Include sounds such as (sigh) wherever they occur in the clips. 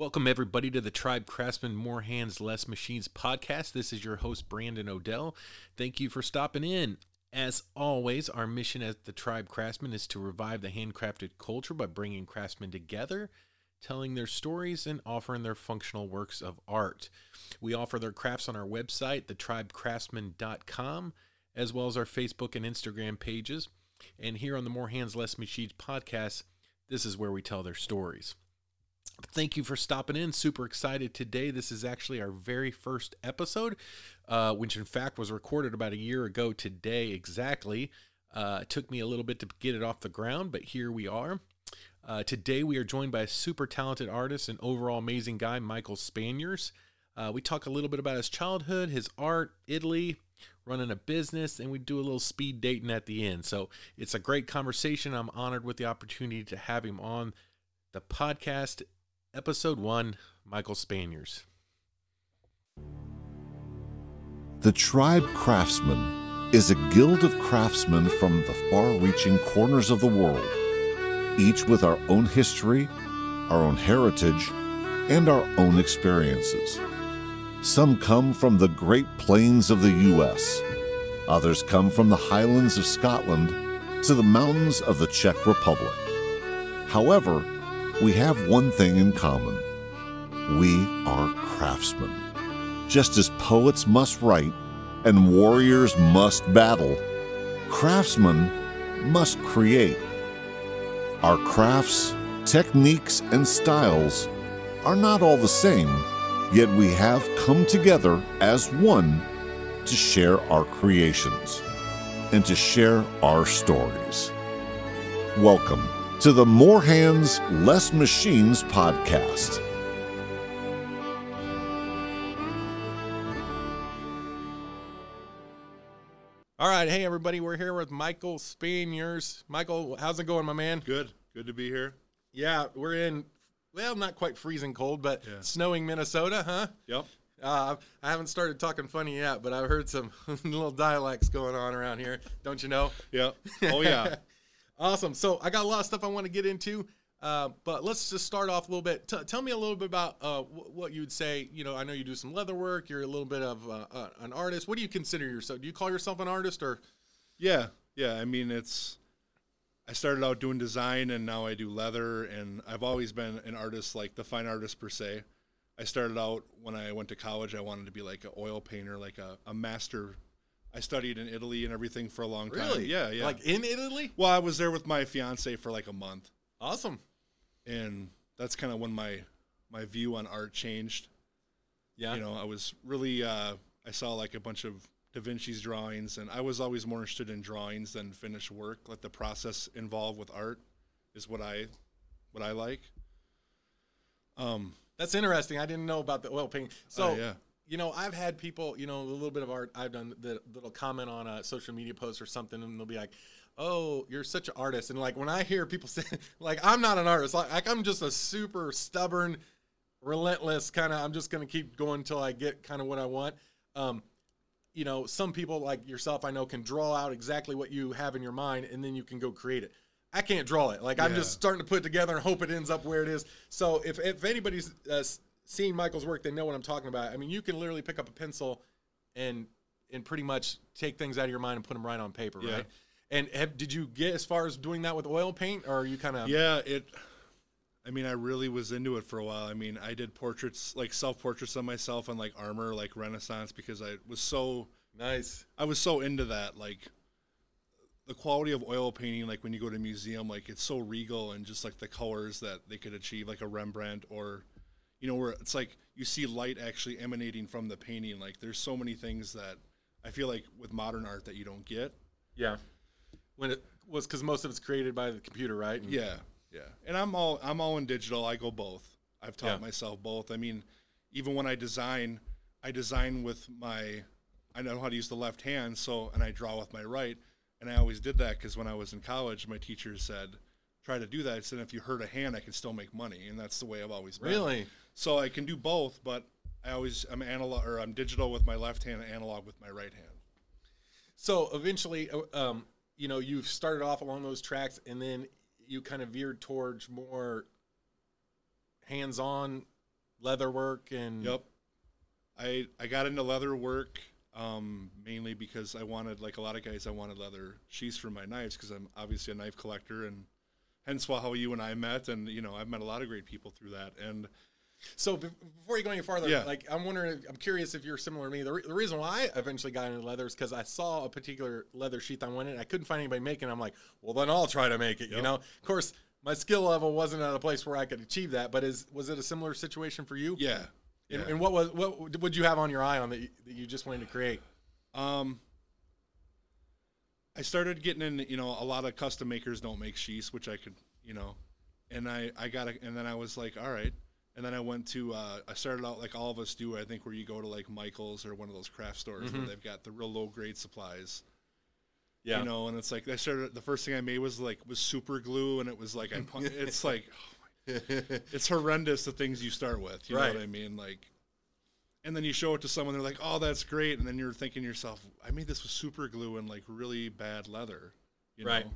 Welcome, everybody, to the Tribe Craftsman More Hands, Less Machines podcast. This is your host, Brandyn Odell. Thank you for stopping in. As always, our mission at the Tribe Craftsman is to revive the handcrafted culture by bringing craftsmen together, telling their stories, and offering their functional works of art. We offer their crafts on our website, thetribecraftsman.com, as well as our Facebook and Instagram pages. And here on the More Hands, Less Machines podcast, this is where we tell their stories. Thank you for stopping in. Super excited today. This is actually our very first episode, uh, which in fact was recorded about a year ago today exactly. Uh, it took me a little bit to get it off the ground, but here we are. Uh, today we are joined by a super talented artist and overall amazing guy, Michael Spanjers. Uh, we talk a little bit about his childhood, his art, Italy, running a business, and we do a little speed dating at the end. So it's a great conversation. I'm honored with the opportunity to have him on the podcast. Episode 1 Michael Spanjers. The Tribe Craftsman is a guild of craftsmen from the far reaching corners of the world, each with our own history, our own heritage, and our own experiences. Some come from the Great Plains of the U.S., others come from the highlands of Scotland to the mountains of the Czech Republic. However, we have one thing in common we are craftsmen. Just as poets must write and warriors must battle, craftsmen must create. Our crafts, techniques, and styles are not all the same, yet we have come together as one to share our creations and to share our stories. Welcome to the More Hands, Less Machines podcast. All right. Hey, everybody. We're here with Michael Spanjers. Michael, how's it going, my man? Good. Good to be here. Yeah, we're in, well, not quite freezing cold, but Yeah. snowing Minnesota, huh? Yep. Uh, I haven't started talking funny yet, but I've heard some (laughs) little dialects going on around here. Don't you know? Yep. (laughs) Oh yeah. Awesome. So I got a lot of stuff I want to get into, uh, but let's just start off a little bit. T- tell me a little bit about uh, wh- what you would say. You know, I know you do some leather work. You're a little bit of uh, uh, an artist. What do you consider yourself? Do you call yourself an artist or? yeah. Yeah. I mean, it's. I started out doing design, and now I do leather, and I've always been an artist, like the fine artist per se. I started out when I went to college. I wanted to be like an oil painter, like a, a master. I studied in Italy and everything for a long time. Really? Yeah. Yeah. Like in Italy? well, I was there with my fiance for like a month, Awesome. and that's kind of when my my view on art changed. Yeah. you know i was really uh, i saw like a bunch of da vinci's drawings and i was always more interested in drawings than finished work like the process involved with art is what i what i like um That's interesting. I didn't know about the oil painting. So, oh, yeah you know, I've had people, you know, a little bit of art. I've done the little comment on a social media post or something, and they'll be like, "Oh, you're such an artist." And like when I hear people (laughs) say, like, I'm not an artist. Like, like I'm just a super stubborn, relentless kind of. I'm just gonna keep going until I get kind of what I want. Um, you know, some people like yourself, I know, can draw out exactly what you have in your mind, and then you can go create it. I can't draw it. Like I'm just starting to put it together and hope it ends up where it is. So if if anybody's uh, seen Michael's work, they know what I'm talking about. I mean, you can literally pick up a pencil and and pretty much take things out of your mind and put them right on paper, Yeah. right? And have, did you get as far as doing that with oil paint, or are you kind of yeah it i mean i really was into it for a while i mean i did portraits like self portraits of myself on like armor like renaissance because i was so nice? I was so into that, like the quality of oil painting. Like when you go to a museum, like it's so regal and just like the colors that they could achieve, like a Rembrandt or, you know, where it's like you see light actually emanating from the painting. Like there's so many things that I feel like with modern art that you don't get. Yeah. When it was because most of it's created by the computer, right? And- Yeah, yeah. And I'm all I'm all in digital. I go both. I've taught Yeah. myself both. I mean, even when I design, I design with my I know how to use the left hand, so and I draw with my right. And I always did that because when I was in college, my teacher said, "Try to do that." I said, "If you hurt a hand, I can still make money," and that's the way I've always been. Really? So I can do both, but I always I'm analog or I'm digital with my left hand and analog with my right hand. So eventually, uh, um, you know, you've started off along those tracks, and then you kind of veered towards more hands-on leather work and Yep. I I got into leather work um, mainly because I wanted, like a lot of guys, I wanted leather sheaths for my knives because I'm obviously a knife collector, and hence why how you and I met, and you know I've met a lot of great people through that, and So be- before you go any farther, Yeah. like I'm wondering, I'm curious if you're similar to me. The, re- the reason why I eventually got into leather is because I saw a particular leather sheath I wanted. I couldn't find anybody making. I'm like, well, then I'll try to make it. You know, of course, my skill level wasn't at a place where I could achieve that. But is was it a similar situation for you? yeah, And, yeah. and what was what would you have on your eye on that you, that you just wanted to create? Um, I started getting in. You know, a lot of custom makers don't make sheaths, which I could, you know, and I I got a, and then I was like, all right. And then I went to uh, I started out like all of us do. I think where you go to like Michaels or one of those craft stores where they've got the real low grade supplies. Yeah. You know, and it's like I started. The first thing I made was like was super glue, and it was like I. pu- (laughs) it's like (laughs) it's horrendous the things you start with. You Right. know what I mean? Like, and then you show it to someone, they're like, "Oh, that's great," and then you're thinking to yourself, "I made this with super glue and like really bad leather." You Right. Know?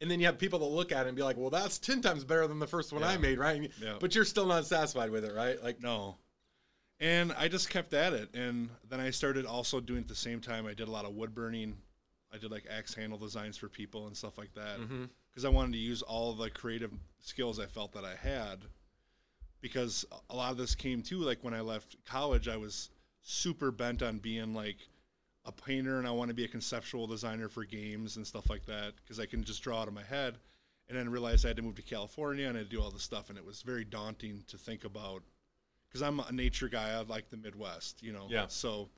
And then you have people that look at it and be like, well, that's ten times better than the first one I made, right? Yeah. But you're still not satisfied with it, right? Like, No. And I just kept at it, and then I started also doing at the same time. I did a lot of wood burning. I did like axe handle designs for people and stuff like that. Mm-hmm. Because I wanted to use all the creative skills I felt that I had. Because a lot of this came too, like when I left college, I was super bent on being like a painter, and I want to be a conceptual designer for games and stuff like that, because I can just draw out of my head. And then realized I had to move to California and I had to do all this stuff, and it was very daunting to think about. Because I'm a nature guy, I like the Midwest, you know. Yeah. So,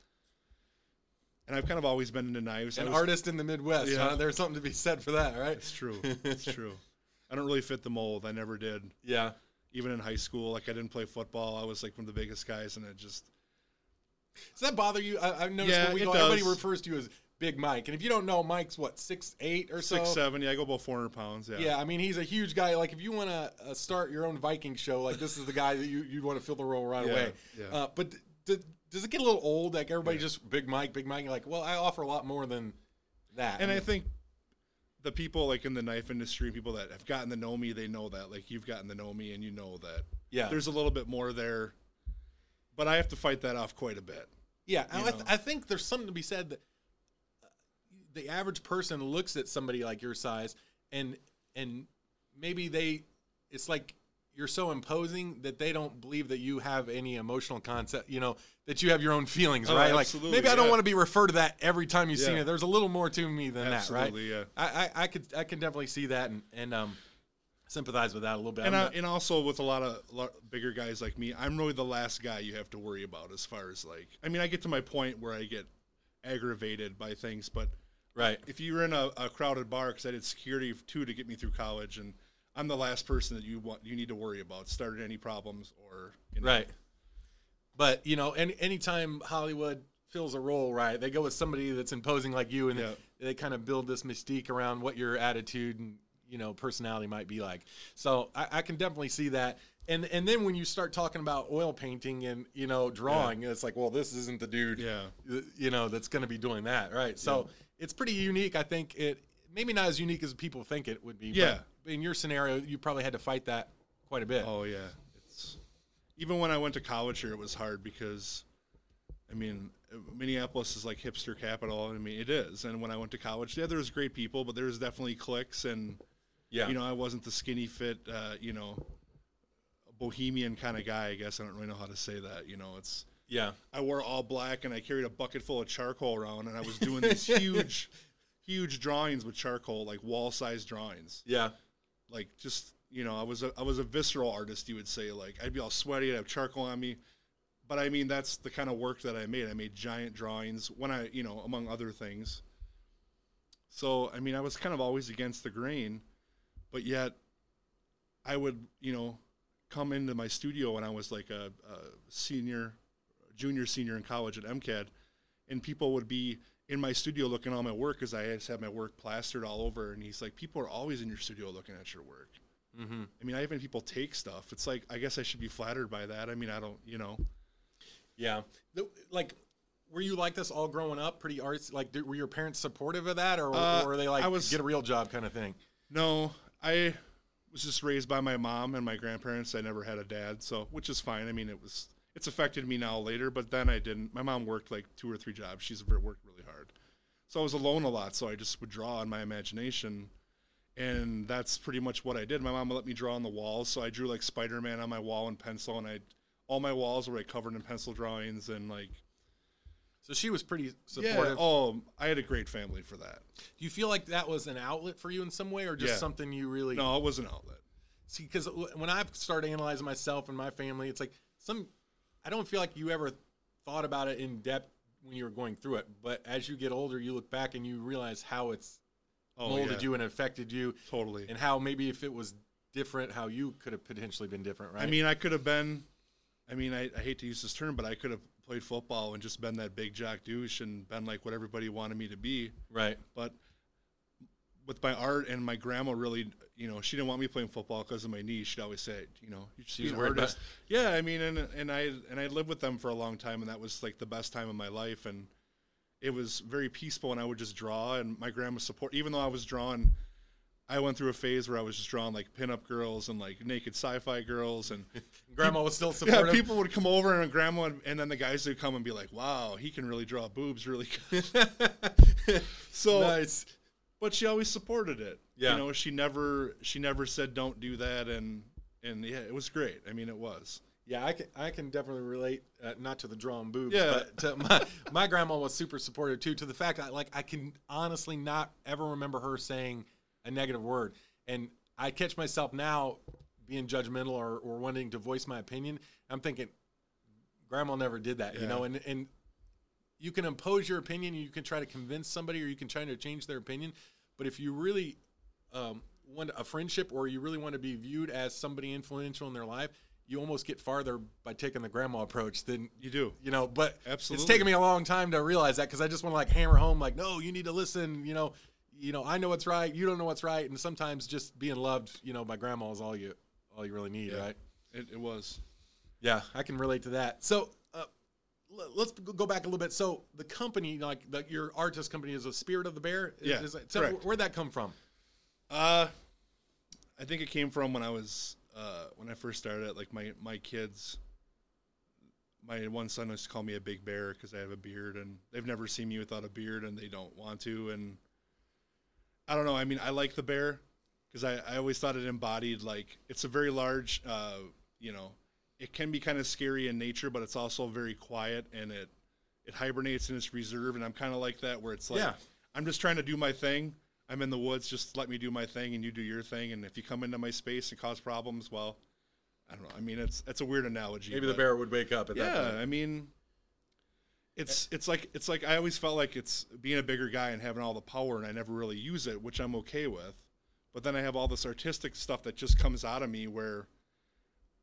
and I've kind of always been into knives. An was- artist in the Midwest, Yeah. huh? There's something to be said for that, right? It's true. (laughs) It's true. I don't really fit the mold. I never did. Yeah. Even in high school, like I didn't play football. I was like one of the biggest guys, and it just Does that bother you? I, I've noticed Yeah, when we go, everybody refers to you as Big Mike, and if you don't know, Mike's what six eight or so. six seven. Yeah, I go about four hundred pounds. Yeah. Yeah, I mean he's a huge guy. Like if you want to uh, start your own Viking show, like this is the guy that you you'd want to fill the role right Yeah, away. yeah. Uh, but d- d- does it get a little old? Like everybody just Big Mike, Big Mike. Like, well, I offer a lot more than that. And I mean, think the people like in the knife industry, people that have gotten to know me, they know that. Like you've gotten to know me, and you know that. yeah, There's a little bit more there, but I have to fight that off quite a bit. Yeah, I, th- I think there's something to be said that uh, the average person looks at somebody like your size and and maybe they it's like you're so imposing that they don't believe that you have any emotional concept, you know, that you have your own feelings, Oh, right? Like maybe I don't want to be referred to that every time seen Yeah. it. There's a little more to me than Absolutely, that, right? yeah. I, I I could I can definitely see that and and um sympathize with that a little bit. And not- and also with a lot of lot bigger guys like me, I'm really the last guy you have to worry about as far as like. I mean, I get to my point where I get aggravated by things, but right. if you're in a, a crowded bar, because I did security too to get me through college, and I'm the last person that you want you need to worry about started any problems or you know, Right. But you know, any anytime Hollywood fills a role, right, they go with somebody that's imposing like you, and Yeah. they kind of build this mystique around what your attitude and you know personality might be like. So I, I can definitely see that. And and then when you start talking about oil painting and you know drawing, it's like, well, this isn't the dude, Yeah. you know, that's going to be doing that, right? So it's pretty unique. I think it maybe not as unique as people think it would be. Yeah. But in your scenario, you probably had to fight that quite a bit. Oh yeah, it's even when I went to college here, it was hard because, I mean, Minneapolis is like hipster capital. I mean, it is. And when I went to college, yeah, there was great people, but there was definitely cliques, and yeah. you know, I wasn't the skinny fit, uh, you know, bohemian kind of guy. I guess I don't really know how to say that. You know, it's yeah. I wore all black and I carried a bucket full of charcoal around, and I was doing these (laughs) huge, huge drawings with charcoal, like wall size drawings Yeah. like just you know, I was a I was a visceral artist. You would say like I'd be all sweaty, I'd have charcoal on me, but I mean that's the kind of work that I made. I made giant drawings when I you know among other things. So I mean I was kind of always against the grain, but yet I would you know come into my studio when I was like a, a senior, junior, senior in college at MCAD, and people would be in my studio looking at all my work because I just had my work plastered all over. And he's like, people are always in your studio looking at your work. Mm-hmm. I mean, I even people take stuff. It's like I guess I should be flattered by that. I mean, I don't, you know. Yeah. The- like, were you like this all growing up? Pretty arts? Like, did, were your parents supportive of that, or, Uh, or were they like I was- get a real job kind of thing? No, I was just raised by my mom and my grandparents. I never had a dad, so which is fine. I mean, it was it's affected me now later, but then I didn't. My mom worked like two or three jobs. She's worked really hard, so I was alone a lot. So I just would draw on my imagination, and that's pretty much what I did. My mom let me draw on the walls, so I drew like Spider Man on my wall in pencil, and I all my walls were like covered in pencil drawings and like So she was pretty supportive. yeah. supportive. Oh, I had a great family for that. Do you feel like that was an outlet for you in some way, or just Yeah. something you really No, it was an outlet. see? Because when I've started analyzing myself and my family, it's like some. I don't feel like you ever thought about it in depth when you were going through it, but as you get older, you look back and you realize how it's Oh, molded yeah, you and affected you, totally. and how maybe if it was different, how you could have potentially been different, right? I mean, I could have been. I mean, I, I hate to use this term, but I could have played football and just been that big jack douche and been like what everybody wanted me to be. right? But with my art and my grandma, really, you know, she didn't want me playing football because of my knee. She'd always say, you know, you just She be an worried about- artist. Yeah, I mean, and and I and I lived with them for a long time, and that was like the best time of my life, and it was very peaceful. And I would just draw, and my grandma support. Even though I was drawing, I went through a phase where I was just drawing like pinup girls and like naked sci-fi girls, and (laughs) Grandma was still supportive. yeah, people would come over and grandma, would, and then the guys would come and be like, "Wow, he can really draw boobs, really." good." (laughs) so, nice. but she always supported it. Yeah. you know, she never she never said don't do that, and and yeah, it was great. I mean, it was. Yeah, I can I can definitely relate, uh, not to the drawing boobs, Yeah. but to my my grandma was super supportive too. To the fact that like I can honestly not ever remember her saying a negative word, and I catch myself now being judgmental or, or wanting to voice my opinion. I'm thinking, grandma never did that, you know, and and you can impose your opinion, you can try to convince somebody, or you can try to change their opinion, but if you really um, want a friendship or you really want to be viewed as somebody influential in their life, you almost get farther by taking the grandma approach than You do. you know. But Absolutely. it's taken me a long time to realize that because I just want to like hammer home, like, no, you need to listen. You know, you know, I know what's right, you don't know what's right, and sometimes just being loved, you know, by grandma is all you all you really need, Yeah. right? It, it was. Yeah, I can relate to that. So. Uh, l- Let's go back a little bit. So the company, like the, your artist company, is a Spirit of the Bear. Is- Yeah, is that- so correct. where'd that come from? Uh, I think it came from when I was uh, when I first started. Like my my kids, my one son used to call me a big bear because I have a beard, and they've never seen me without a beard, and they don't want to. And I don't know. I mean, I like the bear because I, I always thought it embodied like it's a very large. Uh, you know, it can be kind of scary in nature, but it's also very quiet and it it hibernates in its reserve. And I'm kind of like that, where it's like Yeah. I'm just trying to do my thing. I'm in the woods. Just let me do my thing, and you do your thing. And if you come into my space and cause problems, well, I don't know. I mean, it's it's a weird analogy. Maybe the bear would wake up at that Yeah. I mean, it's it's like it's like I always felt like it's being a bigger guy and having all the power, and I never really use it, which I'm okay with. But then I have all this artistic stuff that just comes out of me where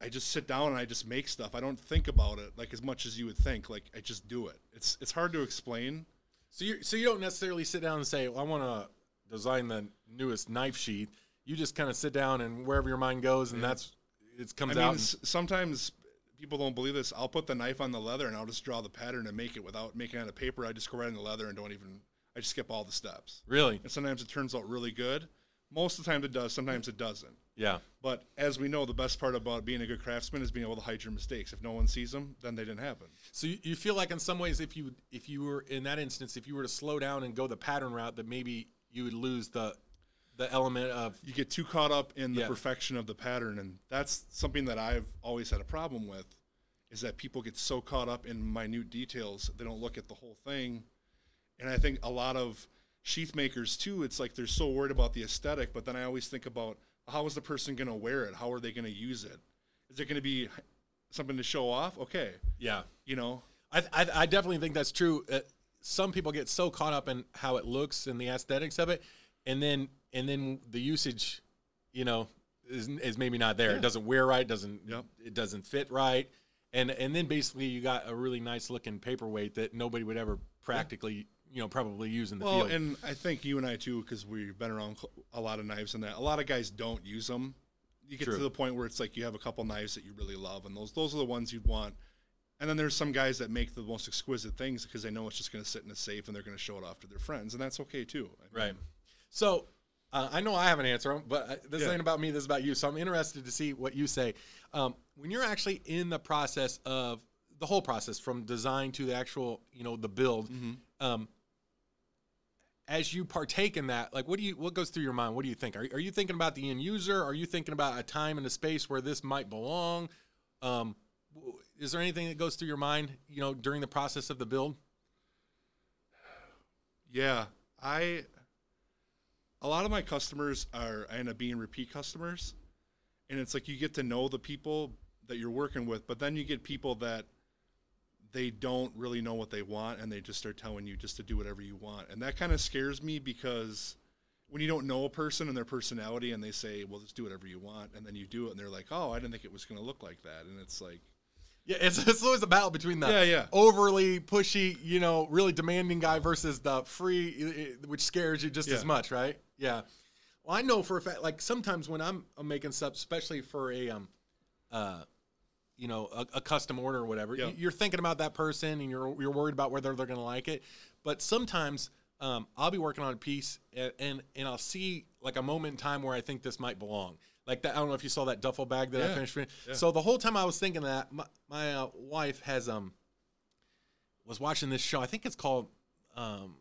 I just sit down and I just make stuff. I don't think about it like as much as you would think. Like I just do it. It's it's hard to explain. So you so you don't necessarily sit down and say, well, I want to design the newest knife sheath. You just kind of sit down and wherever your mind goes, and mm-hmm. that's it comes I mean, out. and- s- sometimes people don't believe this. I'll put the knife on the leather and I'll just draw the pattern and make it without making it on the paper. I just go right in the leather and don't even. I just skip all the steps. really, And sometimes it turns out really good. Most of the time it does. Sometimes it doesn't. yeah, But as we know, the best part about being a good craftsman is being able to hide your mistakes. If no one sees them, then they didn't happen. So you, you feel like in some ways, if you if you were in that instance, if you were to slow down and go the pattern route, that maybe you would lose the the element of You get too caught up in the Yeah. perfection of the pattern, and that's something that I've always had a problem with. Is that people get so caught up in minute details they don't look at the whole thing, and I think a lot of sheath makers too. It's like they're so worried about the aesthetic, but then I always think about how is the person going to wear it? How are they going to use it? Is it going to be something to show off? Okay, yeah. you know, I, I, I definitely think that's true. Uh, some people get so caught up in how it looks and the aesthetics of it, and then and then the usage, you know, is, is maybe not there. Yeah. It doesn't wear right. Doesn't Yep. it doesn't fit right, and and then basically you got a really nice looking paperweight that nobody would ever practically you know probably use in the Well, field. and I think you and I too, because we've been around a lot of knives and that. A lot of guys don't use them. You get True. to the point where it's like you have a couple knives that you really love, and those those are the ones you'd want. And then there's some guys that make the most exquisite things because they know it's just going to sit in a safe and they're going to show it off to their friends, and that's okay too. I mean, Right. So, Uh, I know I have an answer, but uh, this Yeah. ain't about me. This is about you. So I'm interested to see what you say. Um, when you're actually in the process of the whole process, from design to the actual, you know, the build, um, as you partake in that, like, what do you, what goes through your mind? What do you think? Are, are you thinking about the end user? Are you thinking about a time and a space where this might belong? Um, is there anything that goes through your mind, you know, during the process of the build? Yeah, I. A lot of my customers are I end up being repeat customers, and it's like you get to know the people that you're working with, but then you get people that they don't really know what they want, and they just start telling you just to do whatever you want, and that kind of scares me because when you don't know a person and their personality, and they say, "Well, just do whatever you want," and then you do it, and they're like, "Oh, I didn't think it was going to look like that," and it's like, Yeah, it's, (laughs) it's always a battle between the Yeah, yeah. overly pushy, you know, really demanding guy versus the free, which scares you just as much, right? Yeah. Well, I know for a fact, like sometimes when I'm, I'm making stuff, especially for a, um, uh, you know, a, a custom order or whatever, Yeah. you- you're thinking about that person and you're you're worried about whether they're going to like it. But sometimes um, I'll be working on a piece and, and and I'll see like a moment in time where I think this might belong. Like that, I don't know if you saw that duffel bag that I finished. Yeah. So the whole time I was thinking that my, my uh, wife has um was watching this show. I think it's called um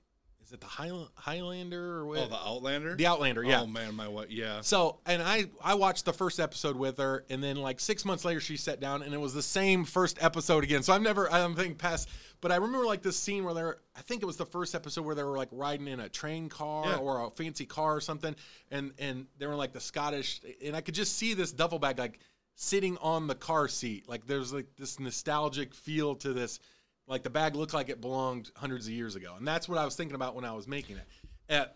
is it the Highland, Highlander or what? "Oh, the Outlander." The Outlander, yeah. Oh man, my what? Yeah. So, and I I watched the first episode with her, and then like six months later, she sat down, and it was the same first episode again. So I've never I'm thinking past, but I remember like this scene where they're I think it was the first episode where they were like riding in a train car Yeah. or a fancy car or something, and and they were like the Scottish, and I could just see this duffel bag like sitting on the car seat, like there's like this nostalgic feel to this. Like the bag looked like it belonged hundreds of years ago, and that's what I was thinking about when I was making it. Uh,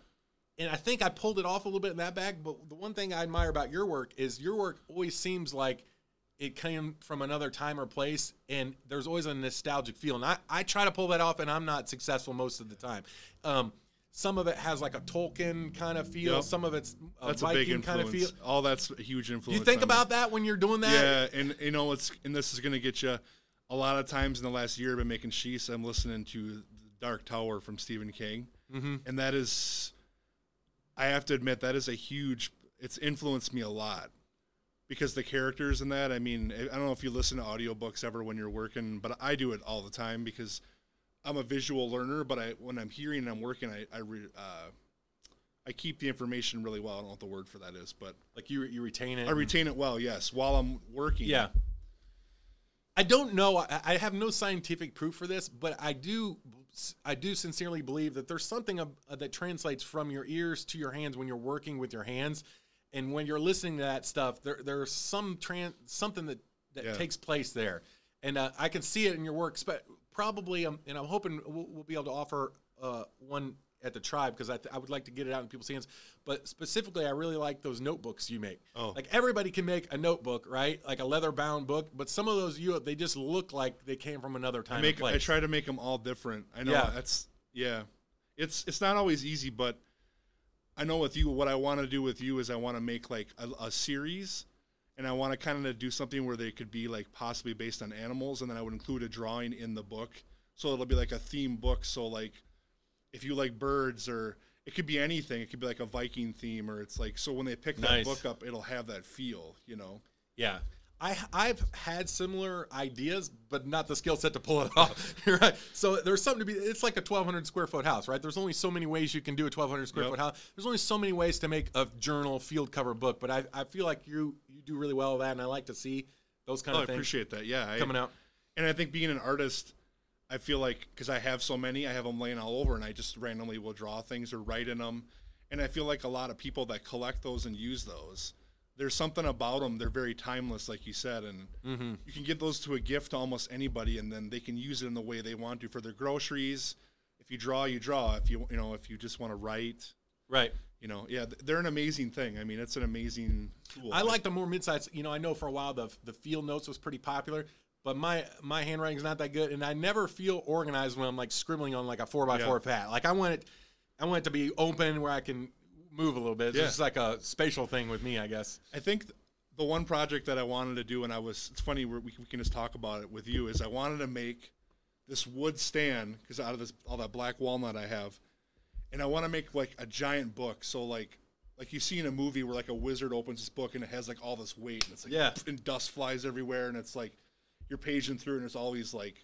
and I think I pulled it off a little bit in that bag. But the one thing I admire about your work is your work always seems like it came from another time or place, and there's always a nostalgic feel. And I, I try to pull that off, and I'm not successful most of the time. Um, some of it has like a Tolkien kind of feel. Yep. Some of it's a That's Viking a big kind influence. of feel. All that's a huge influence. you think about that when you're doing that? Yeah, and you know it's and this is gonna get you. A lot of times in the last year, I've been making sheaths. I'm listening to the Dark Tower from Stephen King, Mm-hmm. and that is, I have to admit, that is a huge. It's influenced me a lot because the characters in that. I mean, I don't know if you listen to audiobooks ever when you're working, but I do it all the time because I'm a visual learner. But I when I'm hearing and I'm working, I I, re, uh, I keep the information really well. I don't know what the word for that is, but Like you, you retain it. I retain it well. Yes, while I'm working. Yeah. I don't know. I, I have no scientific proof for this, but I do. I do sincerely believe that there's something of, uh, that translates from your ears to your hands when you're working with your hands, and when you're listening to that stuff, there there's some trans something that that Yeah. takes place there, and uh, I can see it in your work. But probably, um, and I'm hoping we'll, we'll be able to offer uh, one at the tribe because I, th- I would like to get it out in people's hands. But specifically, I really like those notebooks you make. Oh. Like everybody can make a notebook, right? Like a leather bound book, but some of those you they just look like they came from another time I make. I try to make them all different. I know Yeah. that's yeah. It's it's not always easy, but I know with you what I want to do with you is I want to make like a, a series and I want to kind of do something where they could be like possibly based on animals and then I would include a drawing in the book. So it'll be like a theme book so like if you like birds or it could be anything. It could be like a Viking theme or it's like so when they pick Nice. that book up it'll have that feel, you know. Yeah. I, I've had similar ideas, but not the skill set to pull it (laughs) off. You're right. So there's something to be. It's like a 1,200 square foot house, right? There's only so many ways you can do a 1,200 square Yep. foot house. There's only so many ways to make a journal field cover book. But I, I feel like you you do really well with that, and I like to see those kind Oh, I of things appreciate that. Yeah, I, coming out. And I think being an artist, I feel like because I have so many, I have them laying all over, and I just randomly will draw things or write in them. And I feel like a lot of people that collect those and use those, there's something about them. They're very timeless, like you said, and Mm-hmm. you can give those to a gift to almost anybody, and then they can use it in the way they want to for their groceries. If you draw, you draw. If you you know, if you just want to write, Right. you know, yeah, they're an amazing thing. I mean, it's an amazing tool. I like the more mid-sized. You know, I know for a while the the field notes was pretty popular, but my my handwriting's not that good, and I never feel organized when I'm like scribbling on like a four by four pad. Like I want it, I want it to be open where I can move a little bit. It's Yeah. just like a spatial thing with me, I guess. I think th- the one project that I wanted to do, and I was, it's funny, we're, we, we can just talk about it with you, is I wanted to make this wood stand, because out of this, all that black walnut I have, and I want to make like a giant book. So, like, like you see in a movie where like a wizard opens his book and it has like all this weight and it's like Yeah. and dust flies everywhere and it's like you're paging through and there's all these like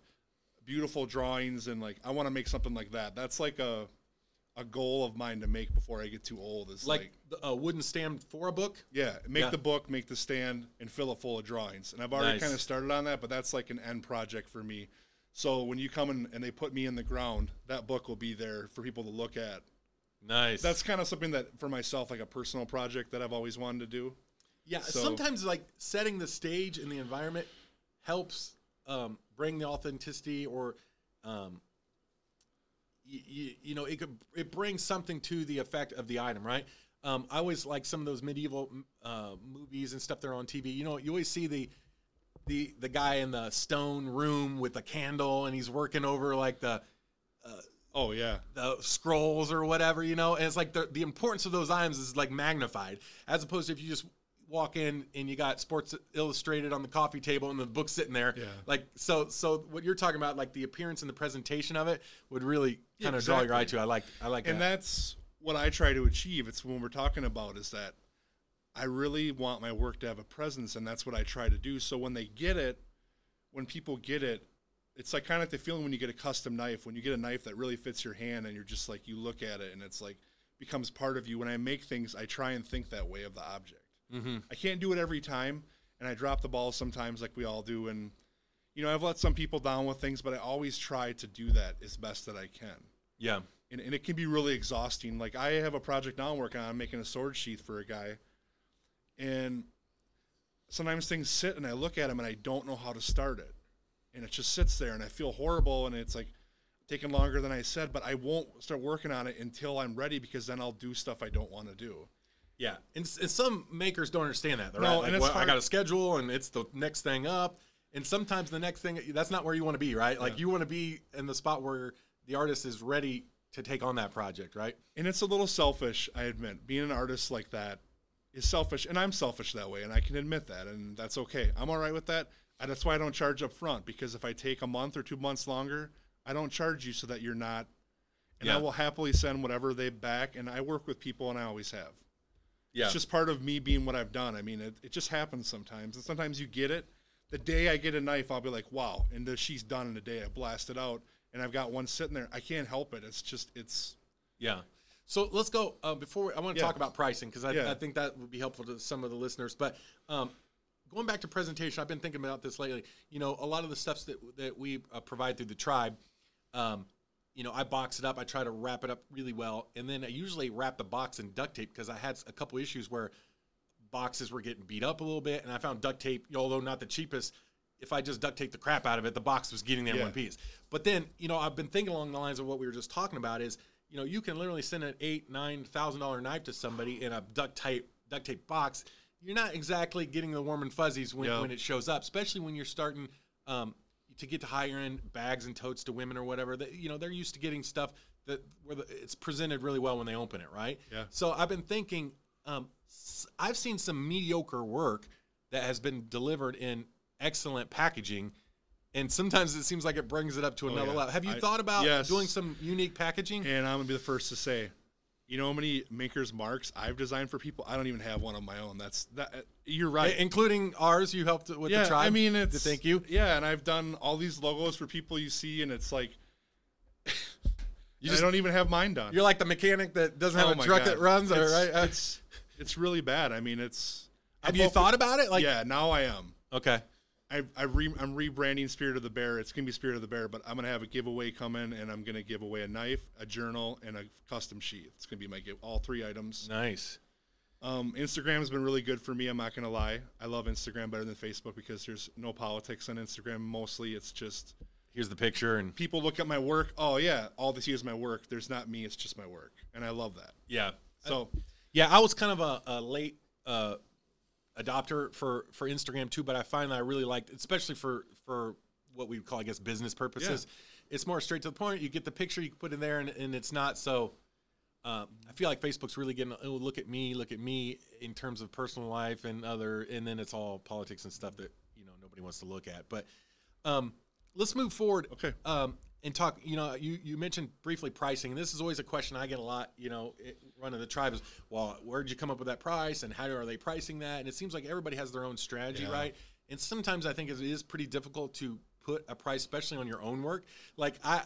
beautiful drawings and like I want to make something like that. That's like a a goal of mine to make before I get too old. Is like, Like a wooden stand for a book. yeah, make Yeah. the book, make the stand, and fill it full of drawings. And I've already Nice. kind of started on that, but that's like an end project for me. So when you come in and they put me in the ground, that book will be there for people to look at. Nice. That's kind of something that for myself, like a personal project that I've always wanted to do. Yeah, So- sometimes like setting the stage and the environment helps um, bring the authenticity, or um, you, you know, it could it brings something to the effect of the item, right? Um, I always like some of those medieval uh, movies and stuff that are on TV. You know, you always see the the the guy in the stone room with the candle, and he's working over like the Oh yeah, the scrolls or whatever, you know, and it's like the, the importance of those items is like magnified as opposed to if you just walk in and you got Sports Illustrated on the coffee table and the book sitting there. Yeah. Like so so what you're talking about, like the appearance and the presentation of it would really Yeah, kind of draw your eye exactly. to. I like I like and that. that's what I try to achieve. It's when we're talking about is that I really want my work to have a presence, and that's what I try to do. So when they get it, when people get it, it's like kind of like the feeling when you get a custom knife. When you get a knife that really fits your hand, and you're just like you look at it, and it's like becomes part of you. When I make things, I try and think that way of the object. Mhm. I can't do it every time, and I drop the ball sometimes, like we all do. And you know, I've let some people down with things, but I always try to do that as best that I can Yeah. and, and it can be really exhausting. Like I have a project now I'm working on, I'm making a sword sheath for a guy, and sometimes things sit and I look at them and I don't know how to start it, and it just sits there and I feel horrible and it's like taking longer than I said, but I won't start working on it until I'm ready because then I'll do stuff I don't want to do. Yeah, and, and some makers don't understand that. They're No, right, like, well, I got a schedule, and it's the next thing up. And sometimes the next thing that's not where you want to be, right? Like Yeah. you want to be in the spot where the artist is ready to take on that project, right? And it's a little selfish, I admit. Being an artist like that is selfish, and I'm selfish that way, and I can admit that, and that's okay. I'm all right with that. And that's why I don't charge up front because if I take a month or two months longer, I don't charge you so that you're not. And Yeah. I will happily send whatever they back, and I work with people, and I always have. Yeah, It's just part of me being what I've done. I mean, it, it just happens sometimes, and sometimes you get it. The day I get a knife, I'll be like, "Wow!" And the, she's done in a day. I blast it out, and I've got one sitting there. I can't help it. It's just, it's Yeah. So let's go uh, before I want to Yeah. talk about pricing because I, Yeah. I think that would be helpful to some of the listeners. But um, going back to presentation, I've been thinking about this lately. You know, a lot of the stuffs that that we uh, provide through the tribe. Um, you know, I box it up. I try to wrap it up really well, and then I usually wrap the box in duct tape because I had a couple issues where boxes were getting beat up a little bit, and I found duct tape, although not the cheapest. If I just duct tape the crap out of it, the box was getting there in one piece. But then, you know, I've been thinking along the lines of what we were just talking about is, you know, you can literally send an eight, nine thousand dollar knife to somebody in a duct tape duct tape box. You're not exactly getting the warm and fuzzies when, Yeah. when it shows up, especially when you're starting um, to get to higher end bags and totes to women or whatever. That you know they're used to getting stuff that where the, it's presented really well when they open it, right? Yeah. So I've been thinking, um, I've seen some mediocre work that has been delivered in excellent packaging, and sometimes it seems like it brings it up to Oh, another yeah. level. Have you I- thought about yes. doing some unique packaging? And I'm gonna be the first to say, you know how many makers marks I've designed for people? I don't even have one of my own. That's that. You're right. I- including ours, you helped with yeah, the tribe. I mean it's thank you. Yeah, and I've done all these logos for people you see, and it's like (laughs) You I just don't even have mine done. you're like the mechanic that doesn't have Oh a truck God. that runs, It's, right? It's it's really bad. I mean, it's. have I'm you hoping- thought about it? Like, yeah, now I am. okay, I, I re, I'm rebranding Spirit of the Bear. It's gonna be Spirit of the Bear, but I'm gonna have a giveaway coming, and I'm gonna give away a knife, a journal, and a custom sheath. It's gonna be my give, all three items. nice. Um, Instagram has been really good for me. I'm not gonna lie. I love Instagram better than Facebook because there's no politics on Instagram. Mostly, it's just Here's the picture, and people look at my work. Oh yeah, all they see is my work. There's not me. It's just my work, and I love that. yeah, So Yeah, I was kind of a, a late uh, adopter for for Instagram too, but I find that I really liked, especially for for what we call, I guess, business purposes. It's more straight to the point. You get the picture, you can put in there, and, and it's not so. Um, I feel like Facebook's really getting. Oh, look at me, look at me in terms of personal life and other, and then it's all politics and stuff that you know nobody wants to look at. But um, let's move forward. Okay. Um, and talk. You know, you you mentioned briefly pricing, and this is always a question I get a lot. You know, it, running the tribe is, well, where'd you come up with that price, and how are they pricing that? And it seems like everybody has their own strategy, Yeah. right? And sometimes I think it is pretty difficult to put a price, especially on your own work. Like I,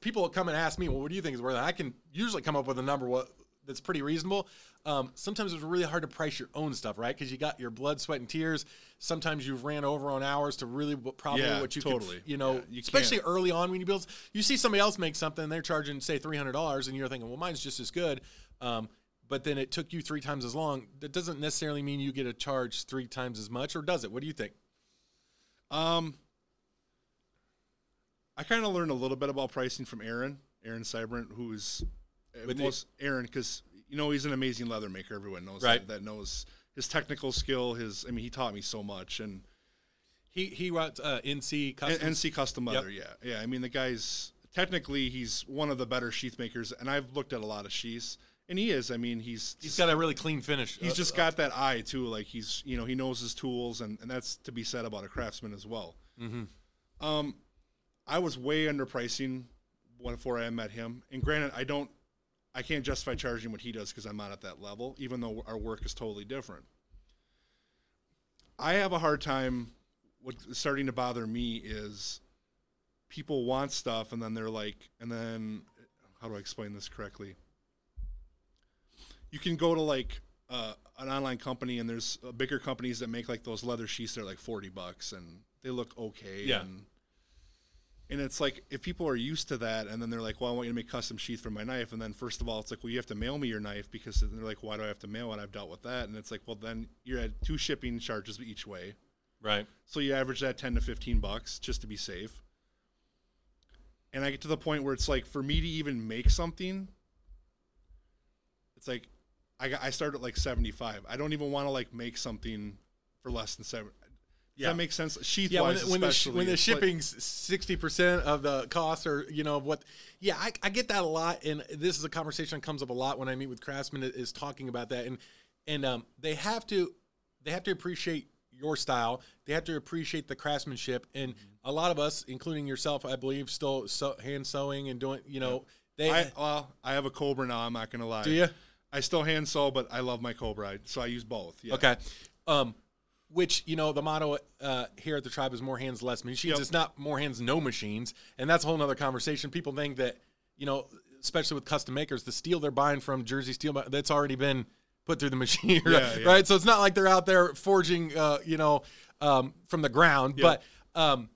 people come and ask me, well, what do you think is worth? it? I can usually come up with a number what that's pretty reasonable. Um, sometimes it's really hard to price your own stuff, right? Because you got your blood, sweat, and tears. Sometimes you've ran over on hours to really what- probably Yeah, what you totally. could, you know, Yeah, you especially can't. early on when you build. You see somebody else make something, and they're charging say three hundred dollars, and you're thinking, well, mine's just as good. Um, but then it took you three times as long. That doesn't necessarily mean you get a charge three times as much, or does it? What do you think? Um, I kind of learned a little bit about pricing from Aaron, Aaron Cybrant, who's uh, most Aaron because you know he's an amazing leather maker. Everyone knows Right. that, that knows his technical skill. His I mean he taught me so much and. He he wrote uh, NC custom. NC Custom Leather, yeah, yeah. I mean, the guy's technically he's one of the better sheath makers, and I've looked at a lot of sheaths, and he is. I mean, he's He's got a really clean finish. he's Uh, just got that eye too. Like he's you know he knows his tools, and and that's to be said about a craftsman as well. Mhm. Um, I was way underpricing when before I met him, and granted, I don't, I can't justify charging what he does because I'm not at that level, even though our work is totally different. I have a hard time. What's starting to bother me is people want stuff, and then they're like, and then how do I explain this correctly? You can go to like uh, an online company, and there's uh, bigger companies that make like those leather sheaths. They're like forty bucks, and they look okay. Yeah. And, and it's like if people are used to that, and then they're like, "Well, I want you to make custom sheath for my knife," and then first of all, it's like, "Well, you have to mail me your knife," because they're like, "Why do I have to mail it? I've dealt with that." And it's like, "Well, then you're at two shipping charges each way." right. So you average that 10 to 15 bucks just to be safe. And I get to the point where it's like for me to even make something, it's like I got, I start at like 75. I don't even want to like make something for less than 7. Yeah. that makes sense? Sheath Yeah, when, when the sh- when the shipping's sixty percent of the cost, or you know what? Yeah, I, I get that a lot, and this is a conversation that comes up a lot when I meet with craftsmen. Is talking about that, and and um, they have to they have to appreciate your style. They have to appreciate the craftsmanship, and Mm-hmm. a lot of us, including yourself, I believe, still so, hand sewing and doing. You know, they I, well, I have a Cobra now. I'm not gonna lie. do you I still hand sew, but I love my Cobra, so I use both. Yeah. okay. Um, which you know the motto uh, here at the tribe is more hands less machines Yep. it's not more hands no machines and that's a whole nother conversation people think that you know especially with custom makers the steel they're buying from jersey steel that's already been put through the machine Yeah, yeah. right so it's not like they're out there forging uh, you know um, from the ground Yep. but um,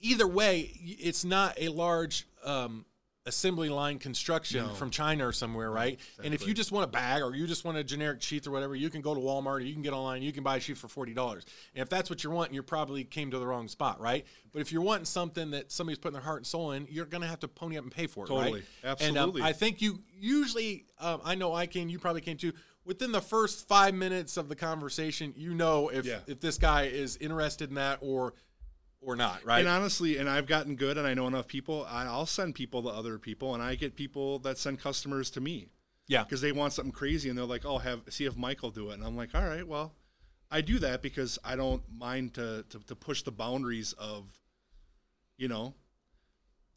either way it's not a large um, assembly line construction No. from china or somewhere right and if you just want a bag or you just want a generic sheath or whatever, you can go to Walmart or you can get online. You can buy a sheath for forty dollars. And if that's what you're wanting, you probably came to the wrong spot, right? But if you're wanting something that somebody's putting their heart and soul in, you're gonna have to pony up and pay for it, Totally. right? And um, Absolutely. I think you usually, um, I know I can, you probably can too. Within the first five minutes of the conversation, you know if Yeah. if this guy is interested in that or or not, right? And honestly, and I've gotten good, and I know enough people. I, I'll send people to other people, and I get people that send customers to me yeah, because they want something crazy, and they're like, "Oh, have see if Michael do it." And I'm like, "All right, well, I do that because I don't mind to to, to push the boundaries of, you know,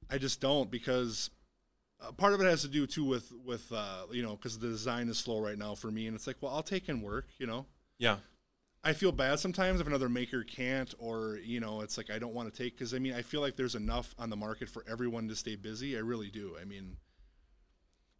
I just don't because." Uh, part of it has to do too with with uh, you know because the design is slow right now for me, and it's like, well, I'll take in work, you know. yeah, I feel bad sometimes if another maker can't, or you know, it's like I don't want to take because I mean I feel like there's enough on the market for everyone to stay busy. I really do. I mean,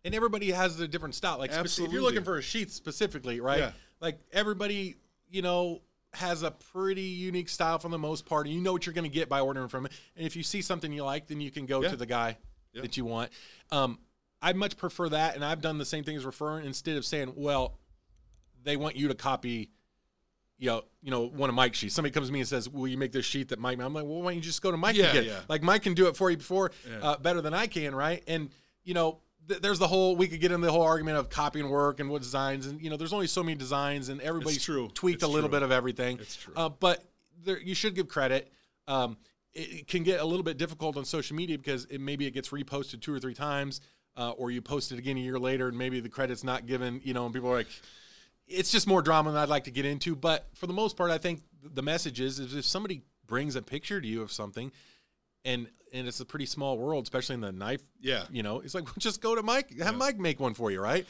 and everybody has a different style. Like speci- if you're looking for a sheath specifically, right? Yeah. Like everybody, you know, has a pretty unique style for the most part. And you know what you're going to get by ordering from it. And if you see something you like, then you can go Yeah. to the guy Yeah. that you want. Um, I much prefer that, and I've done the same thing as referring instead of saying, "Well, they want you to copy." You know, you know, one of Mike's sheaths. Somebody comes to me and says, "Will you make this sheath that Mike?" I'm like, "Well, why don't you just go to Mike Yeah, get yeah. Like Mike can do it for you before Yeah. uh, better than I can, right?" And you know, th- there's the whole we could get into the whole argument of copying work and what designs, and you know, there's only so many designs, and everybody's tweaked It's a little true. bit of everything. It's true. Uh, but there, you should give credit. Um, it, it can get a little bit difficult on social media because it, maybe it gets reposted two or three times, uh, or you post it again a year later, and maybe the credit's not given. You know, and people are like, it's just more drama than I'd like to get into. But for the most part, I think the message is, is if somebody brings a picture to you of something, and and it's a pretty small world, especially in the knife. Yeah. You know, it's like just go to Mike, have Mike make one for you, right?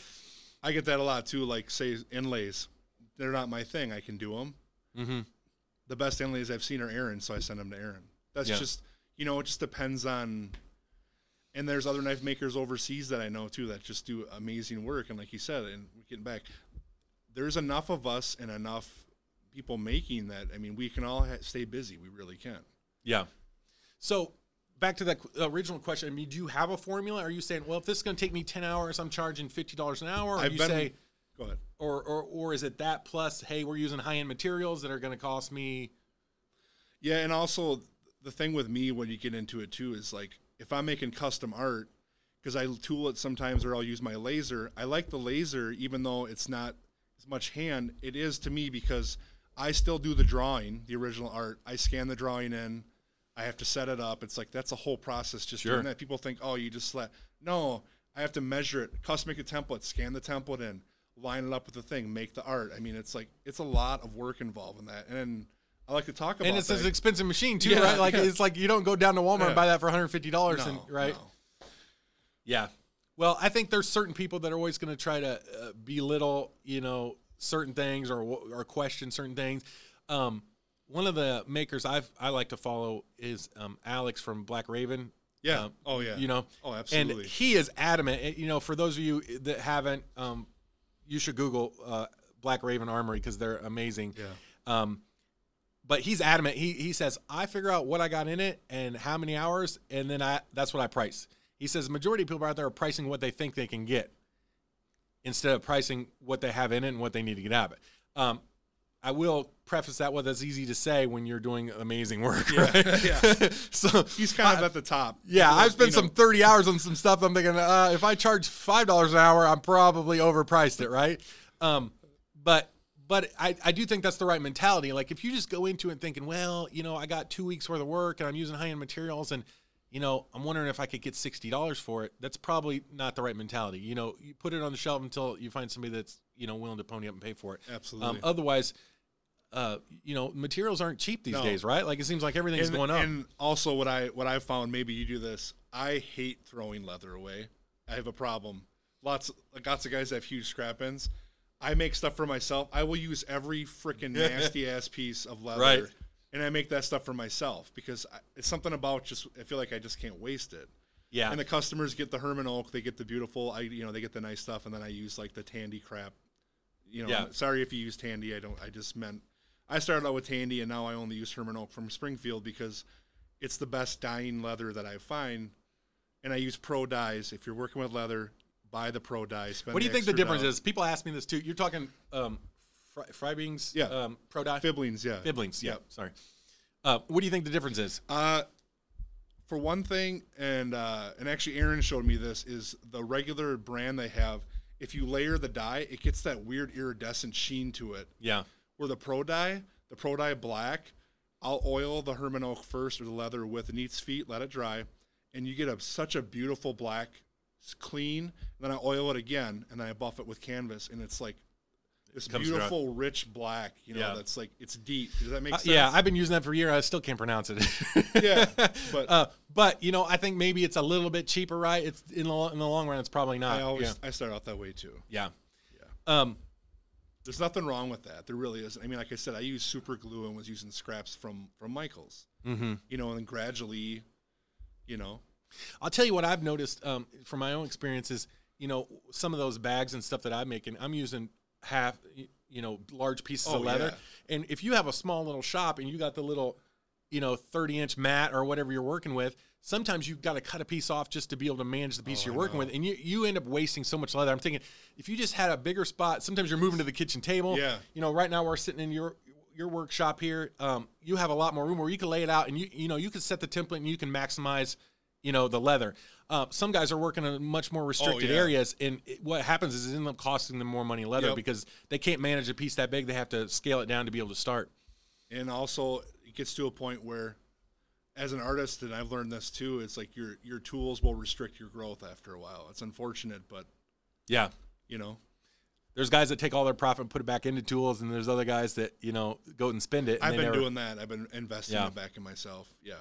I get that a lot too. Like say inlays, they're not my thing. I can do them. Mm-hmm. The best inlays I've seen are Aaron, so I send them to Aaron. That's Yeah. just you know, it just depends on. And there's other knife makers overseas that I know too that just do amazing work. And like you said, and we're getting back, there's enough of us and enough people making that. I mean, we can all ha- stay busy. We really can. Yeah. So back to that original question. I mean, do you have a formula? Are you saying, well, if this is going to take me ten hours, I'm charging fifty dollars an hour? Or I've you been- say, Go ahead. or, or or is it that plus? Hey, we're using high end materials that are going to cost me. Yeah, and also the thing with me when you get into it too is like if I'm making custom art because I tool it sometimes or I'll use my laser. I like the laser even though it's not much hand. It is to me because I still do the drawing, the original art. I scan the drawing in. I have to set it up. It's like that's a whole process just Sure. doing that. People think, "Oh, you just let No, I have to measure it, custom make a template, scan the template in, line it up with the thing, make the art. I mean, it's like it's a lot of work involved in that. And I like to talk about And it's that. an expensive machine too, Yeah, right? Like yeah. (laughs) it's like you don't go down to Walmart Yeah. and buy that for 150 dollars, No, right? no. Yeah. Well, I think there's certain people that are always going to try to uh, belittle, you know, certain things or or question certain things. Um, one of the makers I've I like to follow is um, Alex from Black Raven. Yeah. Um, oh yeah. You know, Oh, absolutely. and he is adamant. eh, You know, for those of you that haven't, um, you should Google uh, Black Raven Armory because they're amazing. yeah. Um, but he's adamant. He he says I figure out what I got in it and how many hours, and then I that's what I price. He says the majority of people out there are pricing what they think they can get instead of pricing what they have in it and what they need to get out of it. Um, I will preface that with it's easy to say when you're doing amazing work, Yeah, right? (laughs) yeah. (laughs) so He's kind of at the top. yeah, I've spent know, some 30 hours on some stuff. I'm thinking, uh, if I charge five dollars an hour, I'm probably overpriced it, right? Um, but but I, I do think that's the right mentality. Like if you just go into it thinking, well, you know, I got two weeks worth of work and I'm using high end materials, and you know, I'm wondering if I could get sixty dollars for it. That's probably not the right mentality. You know, you put it on the shelf until you find somebody that's you know willing to pony up and pay for it. Absolutely. Um, otherwise. Uh, you know, materials aren't cheap these No. days, right? Like it seems like everything's and, going up. And also, what I what I found, maybe you do this. I hate throwing leather away. I have a problem. Lots lots of guys have huge scrap ends. I make stuff for myself. I will use every freaking (laughs) nasty ass piece of leather, Right. And I make that stuff for myself because I, it's something about just. I feel like I just can't waste it. yeah, And the customers get the Hermann Oak, they get the beautiful, I you know, they get the nice stuff, and then I use like the Tandy crap. You know, Yeah. sorry if you use Tandy. I don't. I just meant I started out with Tandy, and now I only use Hermann Oak from Springfield because it's the best dyeing leather that I find, and I use Pro dyes. If you're working with leather, buy the Pro dye. Spend What do you think the difference dollars. is? People ask me this too. You're talking um, fry, fry Yeah. um, pro dye, Fiebing's, yeah. Fiebing's, yeah. Yep. Sorry. Uh, what do you think the difference is? Uh, for one thing, and uh, and actually Aaron showed me this is the regular brand they have. If you layer the dye, it gets that weird iridescent sheen to it. Yeah, Where the Pro dye, the Pro dye black, I'll oil the Hermann Oak first or the leather with neat's feet, let it dry, and you get a such a beautiful black, it's clean. And then I oil it again, and then I buff it with canvas, and it's like this beautiful, rich black. You know, Yeah. that's like it's deep. Does that make Uh, sense? yeah. I've been using that for a year. I still can't pronounce it. (laughs) Yeah, (laughs) but- uh, but you know, I think maybe it's a little bit cheaper, right? It's in the in the long run, it's probably not. I always yeah. I start out that way too. yeah. Yeah. Um, There's nothing wrong with that. There really isn't. I mean, like I said, I used super glue and was using scraps from from Michaels. hmm You know, and then gradually, you know, I'll tell you what I've noticed um, from my own experiences. You know, some of those bags and stuff that I'm making, I'm using half, you know, large pieces Oh, of leather. yeah. And if you have a small little shop and you got the little, you know, 30 inch mat or whatever you're working with, sometimes you've got to cut a piece off just to be able to manage the piece Oh, you're I working know. with, and you you end up wasting so much leather. I'm thinking if you just had a bigger spot, sometimes you're moving to the kitchen table. Yeah. You know, right now we're sitting in your your workshop here. Um, you have a lot more room where you can lay it out, and you you know you can set the template and you can maximize, you know, the leather. Uh, some guys are working in much more restricted Oh, yeah. areas, and it, what happens is it ends up costing them more money leather Yep. because they can't manage a piece that big. They have to scale it down to be able to start. and also it gets to a point where, as an artist, and I've learned this too, it's like your your tools will restrict your growth after a while. It's unfortunate, but Yeah. you know, There's guys that take all their profit and put it back into tools, and there's other guys that you know go and spend it. and I've been never- doing that. I've been investing Yeah. it back in myself. Yeah.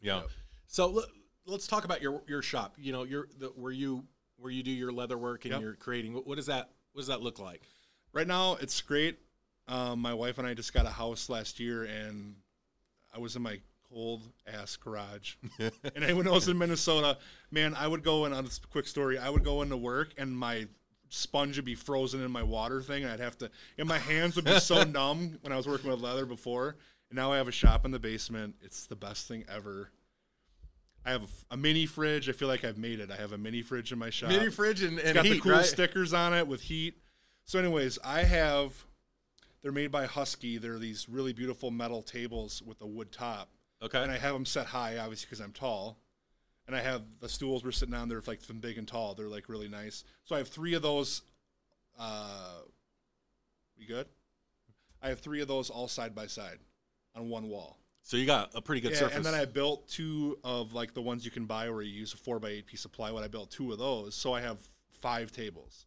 Yeah. Yep. So let's talk about your your shop. You know, your the, where you where you do your leather work and Yep. you're creating. What, what does that what does that look like? Right now, it's great. Um, my wife and I just got a house last year, and I was in my cold ass garage. (laughs) and anyone knows in Minnesota, man, I would go in on this quick story. I would go into work, and my sponge would be frozen in my water thing, and I'd have to, and my hands would be so (laughs) numb when I was working with leather before. And now I have a shop in the basement. It's the best thing ever. I have a, mini fridge. I feel like I've made it. I have a mini fridge in my shop. Mini fridge and, and got heat, the cool right? stickers on it with heat. So, anyways, I have. They're made by Husky. They're these really beautiful metal tables with a wood top, Okay. and I have them set high, obviously because I'm tall. And I have the stools we're sitting on. They're like from big and tall. They're like really nice. So I have three of those. Uh, we good? I have three of those all side by side on one wall. So you got a pretty good Yeah, surface. and then I built two of like the ones you can buy where you use a four by eight piece of plywood. I built two of those, so I have five tables.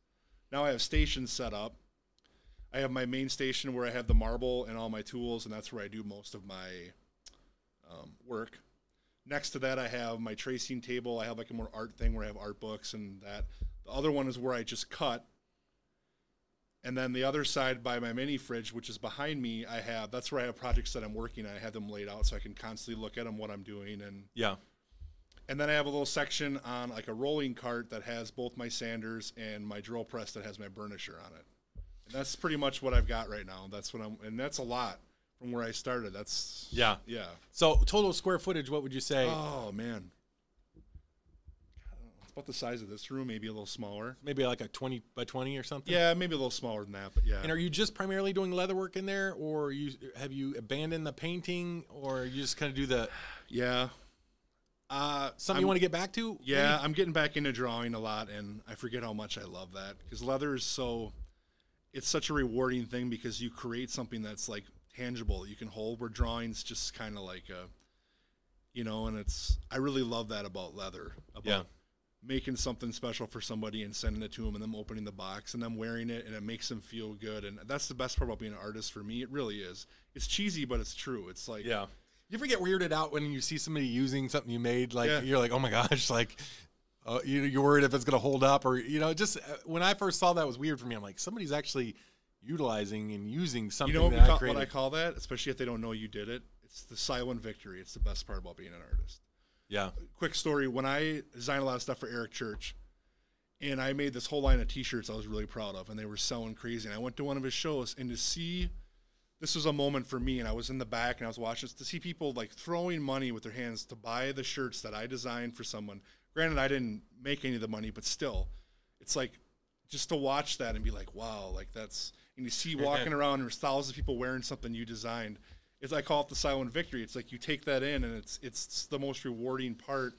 Now I have stations set up. I have my main station where I have the marble and all my tools, and that's where I do most of my um, work. Next to that, I have my tracing table. I have like a more art thing where I have art books and that. The other one is where I just cut. And then the other side by my mini fridge, which is behind me, I have that's where I have projects that I'm working on. I have them laid out so I can constantly look at them, what I'm doing, and yeah. and then I have a little section on like a rolling cart that has both my sanders and my drill press that has my burnisher on it. And that's pretty much what I've got right now. That's what I'm, and that's a lot from where I started. That's Yeah. yeah. So total square footage, what would you say? Oh man, about the size of this room, maybe a little smaller. Maybe like a twenty by twenty or something. Yeah, maybe a little smaller than that, but yeah. And are you just primarily doing leather work in there, or you have you abandoned the painting, or you just kind of do the (sighs) yeah. Uh, something I'm- you want to get back to? Yeah, maybe? I'm getting back into drawing a lot, and I forget how much I love that because leather is so. It's such a rewarding thing because you create something that's like tangible that you can hold. Where drawing's just kind of like a, you know, and it's I really love that about leather. About Yeah. Making something special for somebody and sending it to them, and them opening the box and them wearing it, and it makes them feel good. And that's the best part about being an artist for me. It really is. It's cheesy, but it's true. It's like Yeah. You ever get weirded out when you see somebody using something you made? Like Yeah. you're like, oh my gosh, (laughs) like uh, you, you're worried if it's gonna hold up, or you know, just uh, when I first saw that it was weird for me. I'm like, somebody's actually utilizing and using something You know what, we I call, created. what I call that, especially if they don't know you did it. It's the silent victory. It's the best part about being an artist. Yeah, Quick story: When I designed a lot of stuff for Eric Church, and I made this whole line of T-shirts, I was really proud of, and they were selling crazy. And I went to one of his shows, and to see, this was a moment for me. And I was in the back, and I was watching to see people like throwing money with their hands to buy the shirts that I designed for someone. Granted, I didn't make any of the money, but still, it's like just to watch that and be like, wow, like that's and you see walking around and there's thousands of people wearing something you designed. It's I call it the silent victory. It's like you take that in and it's it's the most rewarding part.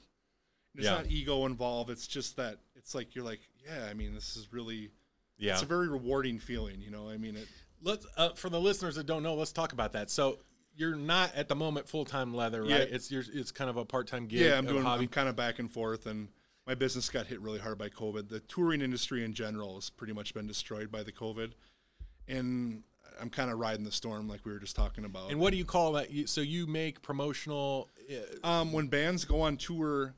It's Yeah. not ego involved. It's just that it's like you're like, yeah, I mean, this is really yeah. it's a very rewarding feeling, you know. I mean, it Let's uh, for the listeners that don't know, let's talk about that. So you're not at the moment full time leather, right? Yeah. It's your it's kind of a part time gig. yeah, I'm doing hobby. I'm kind of back and forth and my business got hit really hard by COVID. The touring industry in general has pretty much been destroyed by the COVID. And I'm kind of riding the storm like we were just talking about. And what do you call that? So you make promotional. Uh, Um, when bands go on tour,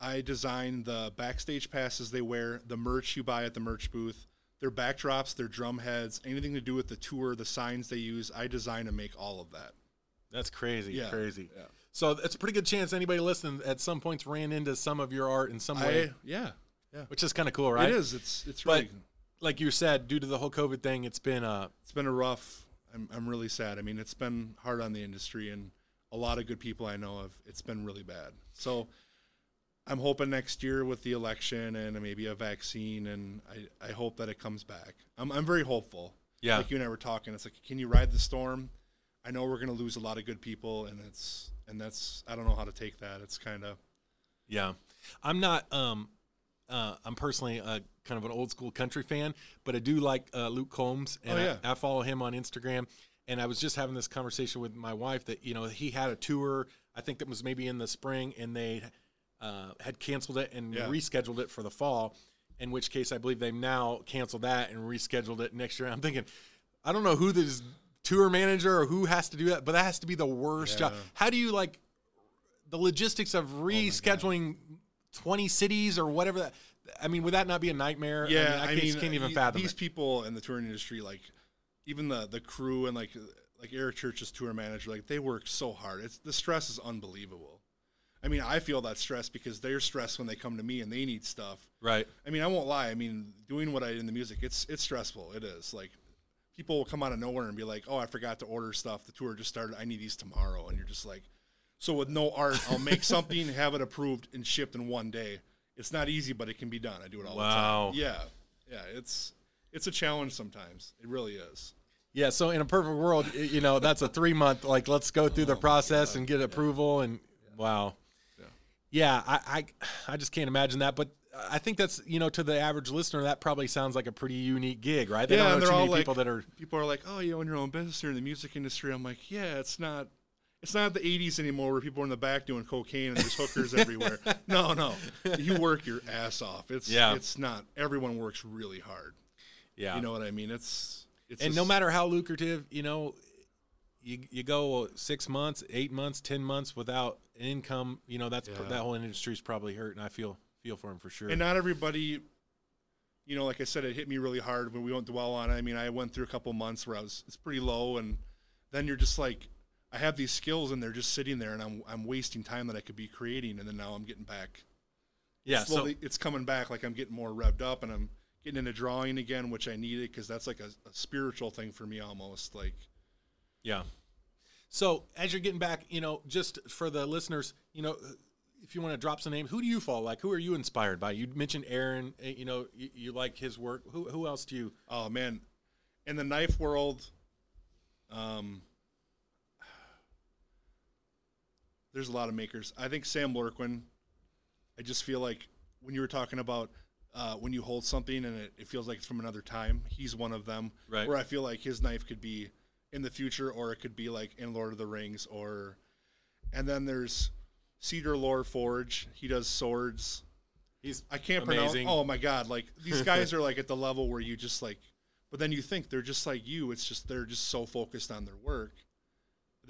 I design the backstage passes they wear, the merch you buy at the merch booth, their backdrops, their drum heads, anything to do with the tour, the signs they use. I design and make all of that. that's crazy, Yeah, crazy. yeah. So it's a pretty good chance anybody listening at some points ran into some of your art in some way, I yeah, yeah. which is kind of cool, right? It is. It's it's But- really Like you said, due to the whole COVID thing, it's been a it's been a rough. I'm I'm really sad. I mean, it's been hard on the industry and a lot of good people I know of. It's been really bad. So. I'm hoping next year with the election and maybe a vaccine, and I, I hope that it comes back. I'm, I'm very hopeful. yeah. like you and I were talking. It's like, can you ride the storm? I know we're going to lose a lot of good people, and it's and that's I don't know how to take that. It's kind of Yeah, I'm not. Um, uh, I'm personally a kind of an old school country fan, but I do like uh, Luke Combs, and Oh, yeah. I, I follow him on Instagram. And I was just having this conversation with my wife that you know he had a tour. I think that was maybe in the spring, and they uh, had canceled it and Yeah. rescheduled it for the fall. In which case, I believe they've now canceled that and rescheduled it next year. I'm thinking, I don't know who this tour manager or who has to do that, but that has to be the worst job. How do you like the logistics of rescheduling 20 cities or whatever that I mean, would that not be a nightmare? Yeah, I, mean, I, just can't even y- fathom these it. people in the touring industry. Like, even the the crew and like like Eric Church's tour manager, like they work so hard. It's the stress is unbelievable. I mean, I feel that stress because they're stressed when they come to me and they need stuff. Right. I mean, I won't lie. I mean, doing what I did in the music, it's it's stressful. It is like people will come out of nowhere and be like, "Oh, I forgot to order stuff. The tour just started. I need these tomorrow." And you're just like, "So with no art, I'll make something, (laughs) have it approved, and shipped in one day." It's not easy, but it can be done. I do it all Wow. the time. Yeah, yeah. It's it's a challenge sometimes. It really is. Yeah, so in a perfect world, you know, that's a 3 month like let's go through the Oh my process God. and get approval and wow. Yeah. Yeah, I, I I just can't imagine that, but I think that's, you know, to the average listener that probably sounds like a pretty unique gig, right? They yeah, don't know too many like, people that are people are like, "Oh, you own your own business here in the music industry." I'm like, "Yeah, it's not." It's not the '80s anymore, where people are in the back doing cocaine and there's hookers everywhere. (laughs) No, no, you work your ass off. It's Yeah. it's not. Everyone works really hard. yeah. You know what I mean? It's it's and a no matter how lucrative, you know, you you go six months, eight months, ten months without an income, you know, that's Yeah. that whole industry's probably hurt, and I feel feel for him for sure. and not everybody. You know, like I said, it hit me really hard when we won't dwell on it. I mean, I went through a couple months where I was it's pretty low, and then you're just like, I have these skills and they're just sitting there, and I'm I'm wasting time that I could be creating, and then now I'm getting back yeah, so slowly it's coming back like i'm getting more revved up and i'm getting into drawing again which i needed because that's like a, a spiritual thing for me almost like yeah. So as you're getting back, you know, just for the listeners, you know, if you want to drop some names, who do you follow? Like, who are you inspired by? You mentioned Aaron. eh, You know, you, you like his work. Who who else do you? oh man in the knife world um there's a lot of makers i think sam lurquin i just feel like when you were talking about uh, when you hold something and it, it feels like it's from another time he's one of them Right. where i feel like his knife could be in the future or it could be like in lord of the rings or and then there's cedar lore forge he does swords He's I can't Amazing. pronounce. Oh my god! Like these guys (laughs) are like at the level where you just like, but then you think they're just like you. It's just they're just so focused on their work.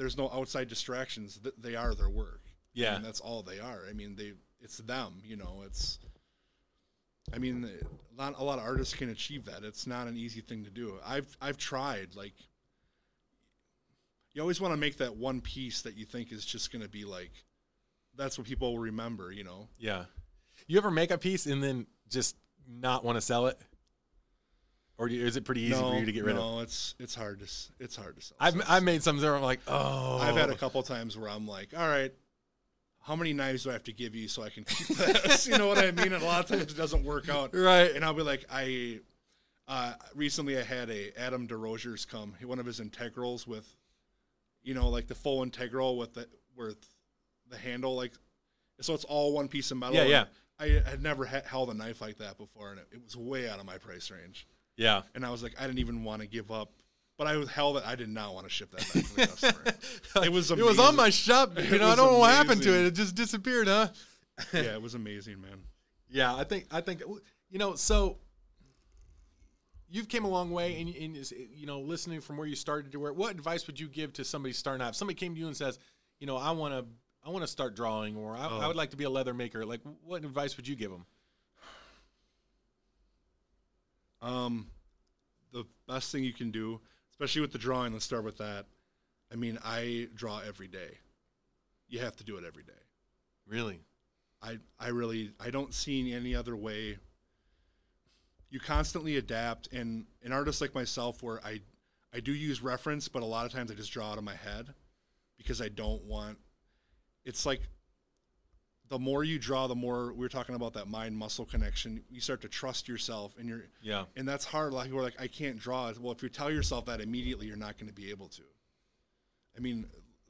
There's no outside distractions. They are their work. Yeah. and that's all they are. I mean, they it's them. You know, it's. I mean, a lot, a lot of artists can achieve that. It's not an easy thing to do. I've I've tried. Like, you always want to make that one piece that you think is just going to be like, that's what people will remember. You know. Yeah. You ever make a piece and then just not want to sell it? Or do you, is it pretty easy for you to get rid of? No, it's it's hard to it's hard to sell. I've stuff. I've made some that I'm like, oh. I've had a couple times where I'm like, all right, how many knives do I have to give you so I can keep (laughs) this? you know what I mean? And a lot of times it doesn't work out. right. And I'll be like, I uh, recently I had a Adam DeRogers come, one of his integrals with, you know, like the full integral with the with the handle, like, so it's all one piece of metal. Yeah, yeah. I had never ha- held a knife like that before, and it, it was way out of my price range. Yeah. And I was like, I didn't even want to give up. But I was hell that I did not want to ship that back to the customer. (laughs) It was It was on my shop. (laughs) You know, I don't know what happened to it. It just disappeared, huh? yeah, (laughs) it was amazing, man. Yeah, I think I think you know. So you've came a long way, and, and you know, listening from where you started to where. What advice would you give to somebody starting out? If somebody came to you and says, you know, I want to, I want to start drawing, or I, I Oh. would like to be a leather maker. Like, what advice would you give them? Um, the best thing you can do, especially with the drawing, let's start with that. I mean, I draw every day. You have to do it every day. Really? I I really I don't see any other way. You constantly adapt, and an artist like myself, where I I do use reference, but a lot of times I just draw out of my head because I don't want. It's like the more you draw, the more we are talking about that mind muscle connection. You start to trust yourself, and you're Yeah. and that's hard. A lot of people are like, I can't draw. Well, if you tell yourself that immediately, you're not going to be able to. I mean,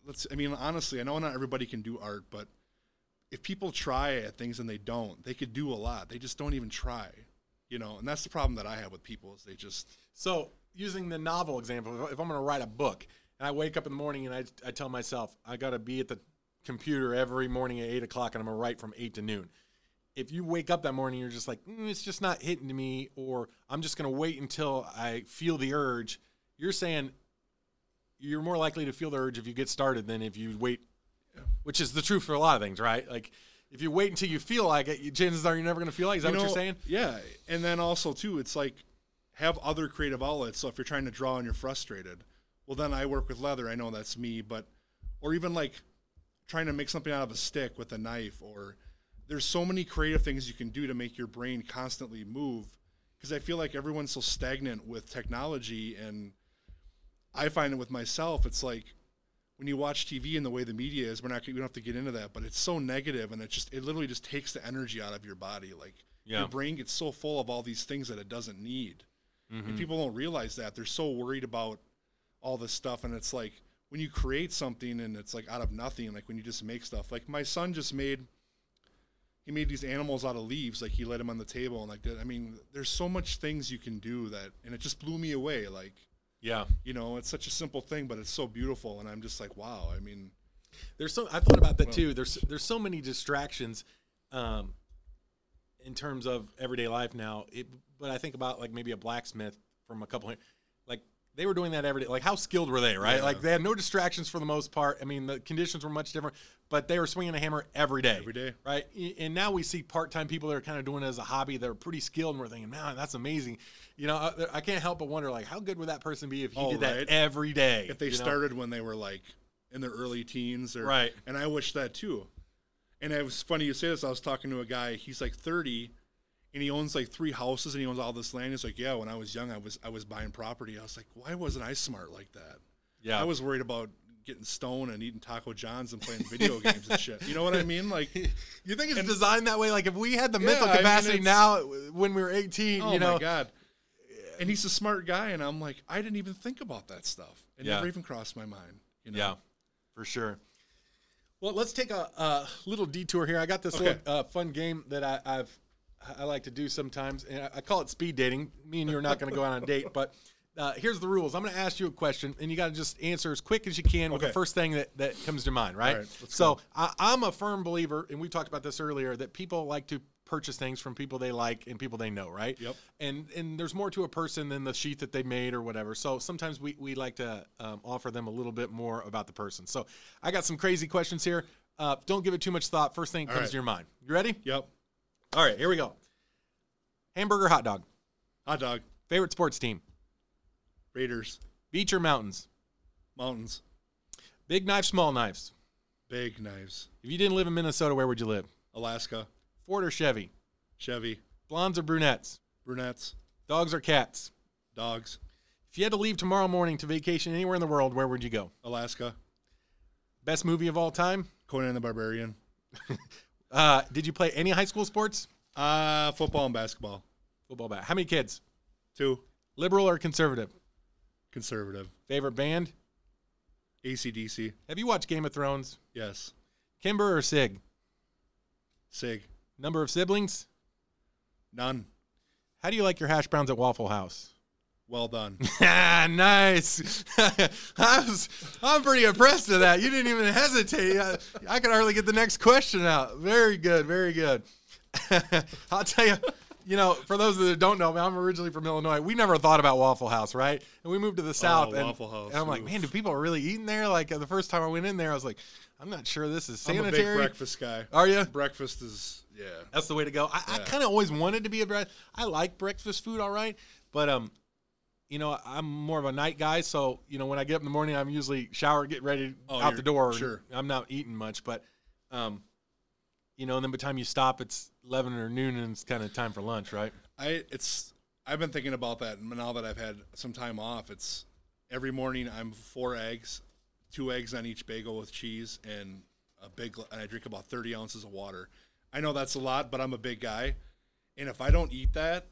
let's. I mean, honestly, I know not everybody can do art, but if people try at things and they don't, they could do a lot. They just don't even try, you know. And that's the problem that I have with people is they just. So, using the novel example, if I'm going to write a book and I wake up in the morning and I, I tell myself I got to be at the computer every morning at eight o'clock and I'm to write from eight to noon. If you wake up that morning, you're just like, mm, it's just not hitting to me, or I'm just to wait until I feel the urge. You're saying you're more likely to feel the urge if you get started than if you wait which is the truth for a lot of things, right? Like if you wait until you feel like it, chances are you're never to feel like. it. Is that You what know, you're saying? Yeah, and then also too, it's like have other creative outlets. So if you're trying to draw and you're frustrated, well, then I work with leather. I know that's me, but or even like trying to make something out of a stick with a knife, or there's so many creative things you can do to make your brain constantly move. Because I feel like everyone's so stagnant with technology, and I find it with myself. It's like when you watch TV and the way the media is, we're not we don't have to get into that, but it's so negative, and it just it literally just takes the energy out of your body. Like Yeah. your brain gets so full of all these things that it doesn't need, Mm-hmm. and people don't realize that they're so worried about all this stuff, and it's like when you create something and it's like out of nothing, like when you just make stuff. Like my son just made. He made these animals out of leaves, like he laid them on the table, and like that. I mean, there's so much things you can do that, and it just blew me away. Like, Yeah. you know, it's such a simple thing, but it's so beautiful, and I'm just like, wow. I mean, There's so I thought about that too. There's there's so many distractions, um, in terms of everyday life now. It, but I think about like maybe a blacksmith from a couple, like they were doing that every day. Like how skilled were they, right? Yeah. Like they had no distractions for the most part. I mean, the conditions were much different, but they were swinging a hammer every day, Every day. right? And now we see part-time people that are kind of doing it as a hobby. They're pretty skilled, and we're thinking, man, that's amazing. You know, I, I can't help but wonder, like, how good would that person be if he Oh, did that every day? if they you know? started when they were like in their early teens, or Right. and I wish that too. And it was funny you say this. I was talking to a guy. He's like 30, and he owns like three houses, and he owns all this land. He's like, yeah, when I was young, I was I was buying property. I was like, why wasn't I smart like that? yeah, I was worried about getting stoned and eating Taco Johns and playing video (laughs) games and shit. You know what I mean? Like, You think it's designed that way? Like if we had the Yeah, mental I mean, capacity now when we were 18, oh you know, my god. And he's a smart guy, and I'm like, I didn't even think about that stuff. It Yeah. never even crossed my mind. You know? yeah, for sure. Well, let's take a, a little detour here. I got this Okay. little uh, fun game that I, I've I like to do sometimes, and I, call it speed dating. Me and you are not going to go out on a date, but uh, here's the rules. I'm going to ask you a question, and you got to just answer as quick as you can with the first thing that, that comes to mind, right? Right, so I, I'm a firm believer, and we talked about this earlier, that people like to purchase things from people they like and people they know, right? Yep. And and there's more to a person than the sheath that they made or whatever. So sometimes we, we like to um, offer them a little bit more about the person. So I got some crazy questions here. Uh, don't give it too much thought. First thing that comes right. to your mind. You ready? Yep. All right, here we go. Hamburger, hot dog. Hot dog. Favorite sports team. Raiders. Beach or mountains. Mountains. Big knives, small knives. Big knives. If you didn't live in Minnesota, where would you live? Alaska. Ford or Chevy? Chevy. Blondes or brunettes? Brunettes. Dogs or cats? Dogs. If you had to leave tomorrow morning to vacation anywhere in the world, where would you go? Alaska. Best movie of all time? Conan the Barbarian. (laughs) Uh, did you play any high school sports? Uh, football and basketball. Football bat. How many kids? Two. Liberal or conservative? Conservative. Favorite band? ACDC. Have you watched Game of Thrones? Yes. Kimber or Sig? SIG. Number of siblings? None. How do you like your hash browns at Waffle House? Well done. (laughs) Nice. (laughs) I was, I'm pretty impressed with that. You didn't even hesitate. I, I could hardly get the next question out. Very good. Very good. (laughs) I'll tell you, you know, for those that don't know, me, I'm originally from Illinois. We never thought about Waffle House, right? And we moved to the South. and, Waffle House, And I'm like, oof. man, do people really eating there? Like uh, the first time I went in there, I was like, I'm not sure this is I'm a big sanitary. breakfast guy. Are you? Breakfast is yeah. That's the way to go. I, I kind of always wanted to be a bread. I like breakfast food, all right, but um, you know, I'm more of a night guy. So you know, when I get up in the morning, I'm usually shower, get ready, Oh, out the door. sure. I'm not eating much, but um, you know, and then by the time you stop, it's eleven or noon, and it's kind of time for lunch, right? I it's I've been thinking about that and now that I've had some time off. It's every morning I'm four eggs, two eggs on each bagel with cheese and a big and I drink about 30 ounces of water. I know that's a lot, but I'm a big guy, and if I don't eat that,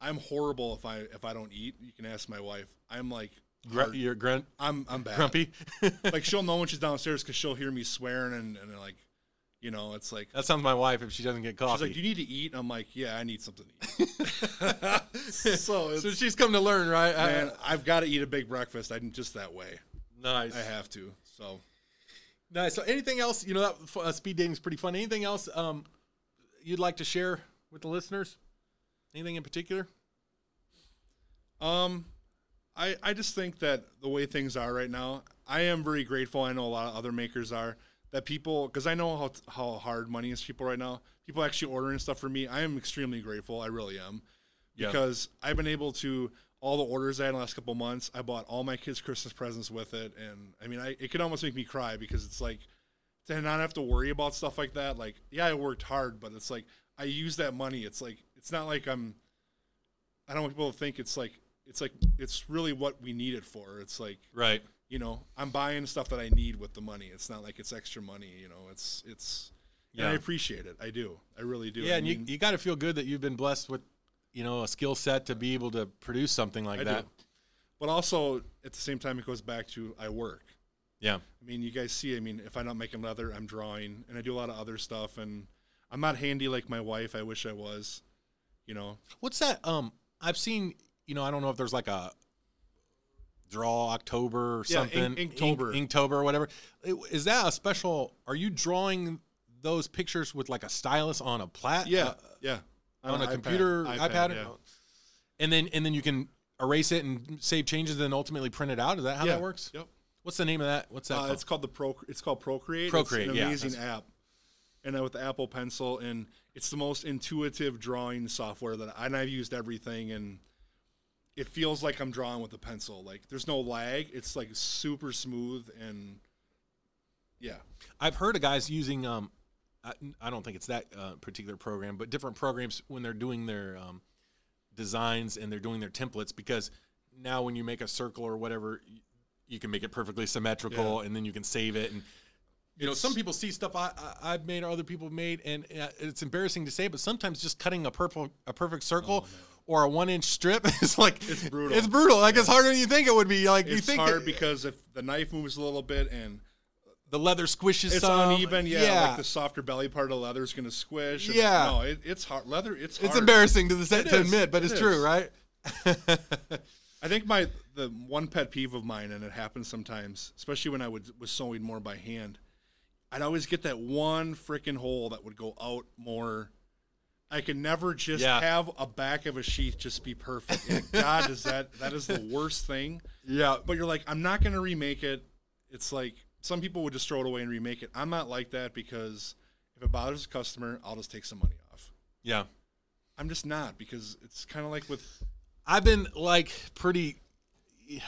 I'm horrible. If I if I don't eat, you can ask my wife. I'm like Gr- you're grunt, I'm I'm bad. grumpy. (laughs) like she'll know when she's downstairs because she'll hear me swearing and and like, you know, it's like that sounds my wife if she doesn't get coffee. she's like, "Do you need to eat?" I'm like, "Yeah, I need something to eat." (laughs) (laughs) so it's, so she's come to learn, right? I- man, I've got to eat a big breakfast. I'm just that way. nice. I have to. So Nice. So, anything else? You know, that uh, speed dating is pretty fun. Anything else um, you'd like to share with the listeners? Anything in particular? Um, I I just think that the way things are right now, I am very grateful. I know a lot of other makers are that people because I know how how hard money is people right now. People actually ordering stuff for me. I am extremely grateful. I really am Yeah. because I've been able to all the orders I had in the last couple months. I bought all my kids' Christmas presents with it, and I mean, I, it could almost make me cry because it's like to not have to worry about stuff like that. Like, yeah, I worked hard, but it's like I use that money. It's like it's not like I'm. I don't want people to think it's like it's like it's really what we need it for. It's like Right. you know I'm buying stuff that I need with the money. It's not like it's extra money. You know, it's it's. And I appreciate it. I do. I really do. Yeah, I and you, you got to feel good that you've been blessed with, you know, a skill set to be able to produce something like I that. do. But also at the same time, it goes back to I work. Yeah. I mean, you guys see. I mean, if I'm not making leather, I'm drawing, and I do a lot of other stuff. And I'm not handy like my wife. I wish I was. You know, What's that? Um, I've seen. You know, I don't know if there's like a draw October or Yeah, something. Ink- Inktober. Ink- Inktober or whatever. Is that a special? Are you drawing those pictures with like a stylus on a plat? yeah, uh, yeah, on a iPad, computer iPad, yeah. and then and then you can erase it and save changes, and then ultimately print it out. Is that how yeah. that works? Yep. What's the name of that? What's that? Uh, called? it's called the Pro. It's called Procreate. Procreate, It's an amazing app. And uh, with the Apple Pencil, and it's the most intuitive drawing software that and I've used everything, and it feels like I'm drawing with a pencil. Like there's no lag. It's like super smooth and yeah. I've heard of guys using um, I, I don't think it's that uh, particular program, but different programs when they're doing their um, designs and they're doing their templates because now when you make a circle or whatever, you can make it perfectly symmetrical and then you can save it and. You know, some people see stuff I, I, I've made or other people have made, and uh, it's embarrassing to say, but sometimes just cutting a purple a perfect circle or a one inch strip (laughs) is like Oh, It's brutal. It's brutal. Like it's harder than you think it would be. Like you think hard it- because if the knife moves a little bit and the leather squishes it's some. uneven, yeah, like the softer belly part of the leather is going to squish. Yeah. no, it, it's hard. Leather, it's hard. It's embarrassing to, the, It to is. admit, but It it's true, right? I think my the one pet peeve of mine, and it happens sometimes, especially when I would was sewing more by hand. I'd always get that one freaking hole that would go out more. I could never just Yeah. have a back of a sheath just be perfect. And God, is that that is the worst thing. yeah. But you're like, I'm not gonna remake it. It's like some people would just throw it away and remake it. I'm not like that because if it bothers a customer, I'll just take some money off. Yeah. I'm just not because it's kind of like with I've been like pretty (sighs)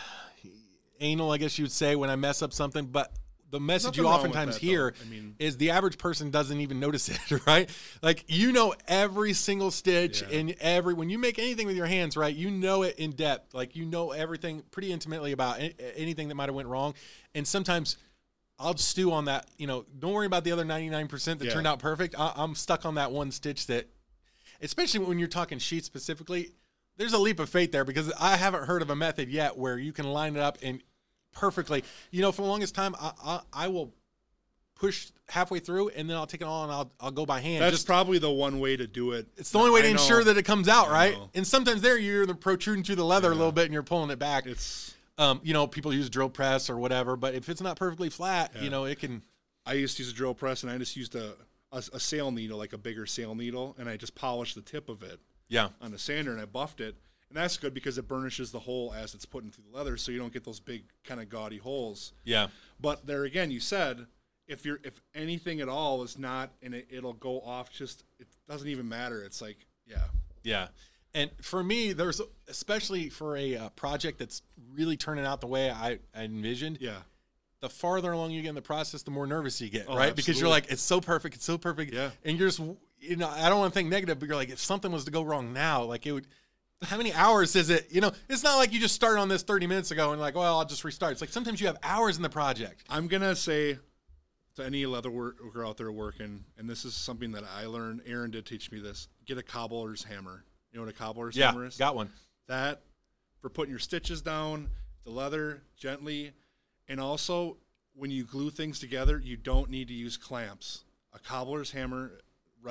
anal, I guess you would say, when I mess up something, but the message you oftentimes that, though. hear I mean- is the average person doesn't even notice it, (laughs) right? Like you know every single stitch Yeah. and every when you make anything with your hands, right? You know it in depth. Like you know everything pretty intimately about anything that might have went wrong. And sometimes I'll stew on that, you know, don't worry about the other 99% that Yeah. turned out perfect. I, I'm stuck on that one stitch that especially when you're talking sheaths specifically, there's a leap of faith there because I haven't heard of a method yet where you can line it up and perfectly. You know, for the longest time, I, I, I will push halfway through and then I'll take it all and I'll, I'll go by hand. that's Just probably the one way to do it. it's the only way to ensure that it comes out right. And sometimes there you're protruding through the leather a little bit and you're pulling it back. it's Um, you know, people use drill press or whatever, but if it's not perfectly flat, Yeah. you know, it can. I used to use a drill press and I just used a, a a sail needle like a bigger sail needle and I just polished the tip of it Yeah, on a sander and I buffed it and that's good because it burnishes the hole as it's putting through the leather so you don't get those big kind of gaudy holes. yeah, But there again, you said if you're if anything at all is not and it, it'll go off just it doesn't even matter. It's like yeah. Yeah. And for me, there's especially for a uh, project that's really turning out the way I, I envisioned. Yeah. The farther along you get in the process, the more nervous you get, Oh, right? Because you're like, it's so perfect, it's so perfect, Yeah. And you're just, you know, I don't want to think negative, but you're like, if something was to go wrong now, like it would. How many hours is it? You know, it's not like you just start on this 30 minutes ago and like, well, I'll just restart. It's like sometimes you have hours in the project. I'm gonna say to any leather worker out there working, and this is something that I learned. Aaron did teach me this. Get a cobbler's hammer. You know what a cobbler's Yeah, hammer is? got one. that for putting your stitches down, the leather gently, and also when you glue things together, you don't need to use clamps. A cobbler's hammer,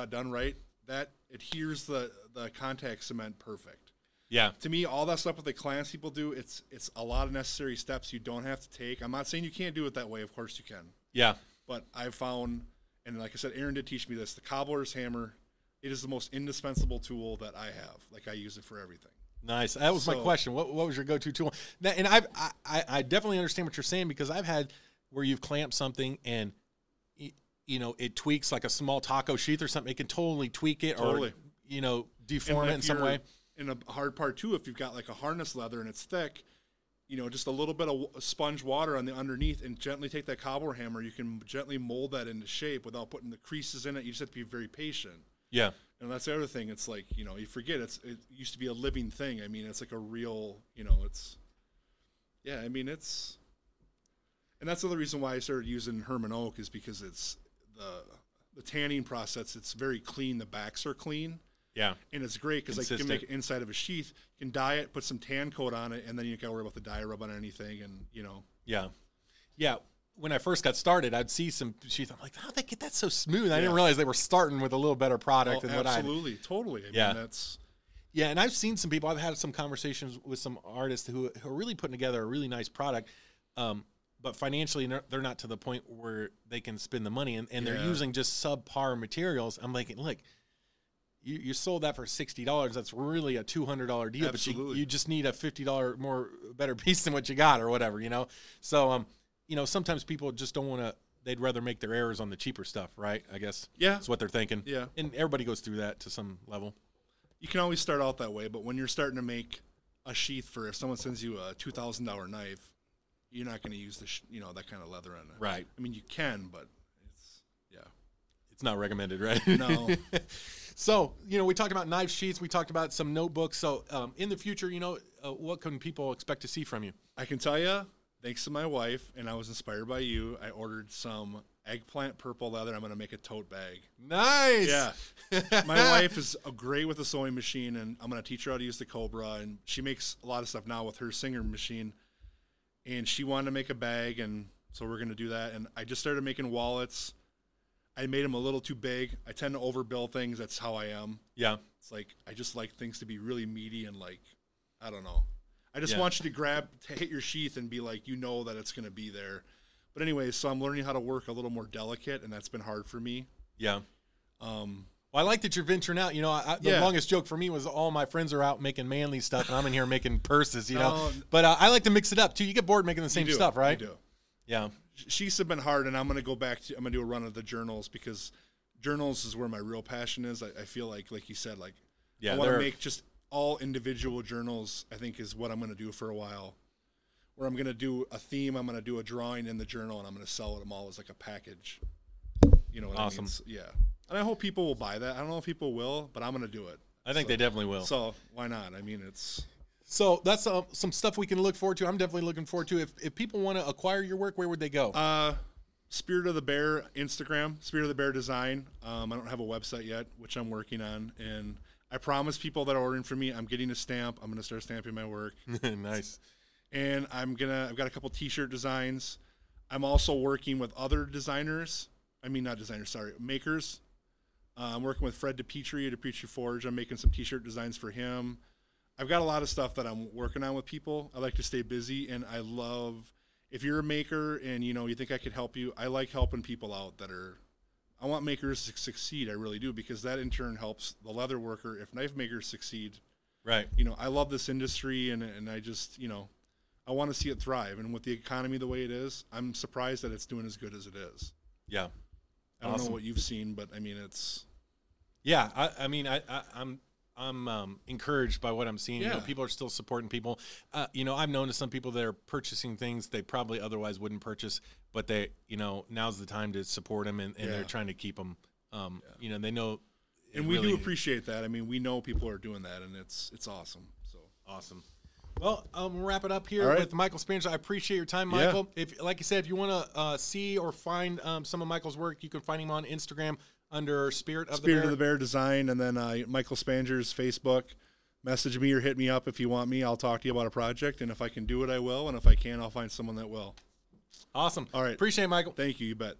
done right, that adheres the the contact cement perfect. Yeah, To me, all that stuff with the clamps people do, it's it's a lot of necessary steps you don't have to take. I'm not saying you can't do it that way. Of course you can. yeah, But I've found, and like I said, Aaron did teach me this. The cobbler's hammer, it is the most indispensable tool that I have. Like I use it for everything. Nice. That was my question. What, what was your go-to tool? That, and I've, I, I I definitely understand what you're saying because I've had where you've clamped something and you know it tweaks like a small taco sheath or something. It can totally tweak it Totally. or you know deform it in some way. In a hard part too, if you've got like a harness leather and it's thick, you know, just a little bit of sponge water on the underneath, and gently take that cobbler hammer. You can gently mold that into shape without putting the creases in it. You just have to be very patient. Yeah, And that's the other thing. It's like you know, you forget it's it used to be a living thing. I mean, it's like a real, you know, it's yeah. I mean, it's and that's the other reason why I started using Hermann Oak is because it's the the tanning process. It's very clean. The backs are clean yeah, and it's great because like you can make it inside of a sheath. You can dye it, put some tan coat on it, and then you can worry about the dye rub on anything. And you know, yeah, yeah. When I first got started, I'd see some sheath. I'm like, how they get that so smooth? I didn't realize they were starting with a little better product oh, than what I. absolutely, totally. I Yeah. mean, that's Yeah, and I've seen some people. I've had some conversations with some artists who, who are really putting together a really nice product, um, but financially they're- they're not to the point where they can spend the money, and, and they're using just subpar materials. I'm like, look, you, you sold that for sixty dollars. That's really a two hundred dollar deal, but you, you just need a fifty dollar more better (laughs) piece than what you got, or whatever, you know. So, um, you know, sometimes people just don't want to. They'd rather make their errors on the cheaper stuff, right? I guess yeah. that's what they're thinking. Yeah. and everybody goes through that to some level. You can always start out that way, but when you're starting to make a sheath for if someone sends you a two thousand dollar knife, you're not going to use the sh- you know that kind of leather on it. Right. I mean, you can, but it's yeah. It's not recommended, right? No. (laughs) so, you know, we talked about knife sheaths. We talked about some notebooks. So, um, in the future, you know, uh, what can people expect to see from you? I can tell you, thanks to my wife, and I was inspired by you. I ordered some eggplant purple leather. I'm going to make a tote bag. Nice. Yeah. (laughs) my wife is great with the sewing machine, and I'm going to teach her how to use the Cobra. And she makes a lot of stuff now with her Singer machine. And she wanted to make a bag, and so we're going to do that. And I just started making wallets. I made them a little too big. I tend to overbill things. That's how I am. Yeah. It's like I just like things to be really meaty and like I don't know. I just Yeah. want you to grab to hit your sheath and be like you know that it's going to be there. But anyway, so I'm learning how to work a little more delicate, and that's been hard for me. Yeah. Um, Well, I like that you're venturing out. You know, I, the Yeah. longest joke for me was all my friends are out making manly stuff, and I'm in here making purses. You (laughs) know, No. but uh, I like to mix it up too. You get bored making the same stuff, right? do. Yeah. Have been hard, and I'm going to go back to I'm going to do a run of the journals because journals is where my real passion is. I, I feel like, like you said, like Yeah. I want to make just all individual journals. I think is what I'm going to do for a while. Where I'm going to do a theme, I'm going to do a drawing in the journal, and I'm going to sell them all as like a package. You know what Awesome. I mean? S- Yeah. And I hope people will buy that. I don't know if people will, but I'm going to do it. I think So- they definitely will. So why not? I mean, it's So that's uh, some stuff we can look forward to. I'm definitely looking forward to. If if people want to acquire your work, where would they go? uh, Spirit of the Bear Instagram, Spirit of the Bear Design. Um, I don't have a website yet, which I'm working on, and I promise people that are ordering from me, I'm getting a stamp. I'm going to start stamping my work. (laughs) nice. and I'm gonna I've got a couple T-shirt designs. I'm also working with other designers. I mean, not designers, sorry, makers. Uh, I'm working with Fred DePietri at DePietri Forge. I'm making some T-shirt designs for him. I've got a lot of stuff that I'm working on with people. I like to stay busy, and I love if you're a maker and you know you think I could help you. I like helping people out that are. I want makers to succeed. I really do because that in turn helps the leather worker. If knife makers succeed, Right. you know, I love this industry and, and I just, you know, I want to see it thrive. And with the economy the way it is, I'm surprised that it's doing as good as it is. Yeah. I don't Awesome. know what you've seen, but I mean, it's, Yeah, I, I mean, I, I, I'm I'm um, encouraged by what I'm seeing. You know, people are still supporting people. Uh, you know, I've noticed some people that are purchasing things they probably otherwise wouldn't purchase, but they, you know, now's the time to support them, and, and they're trying to keep them. Um, You know, they know. and we really- do appreciate that. I mean, we know people are doing that and it's, it's awesome. So Awesome. Well, um, we'll wrap it up here right. with Michael Spanjers. I appreciate your time, Yeah. Michael. If, like I said, if you want to uh, see or find um, some of Michael's work, you can find him on Instagram under Spirit of Spirit the Bear. of the Bear Design and then uh, Michael Spanjers Facebook. Message me or hit me up if you want me. I'll talk to you about a project. And if I can do it, I will. And if I can, I'll find someone that will. Awesome. All right. Appreciate it, Michael. Thank you. You bet.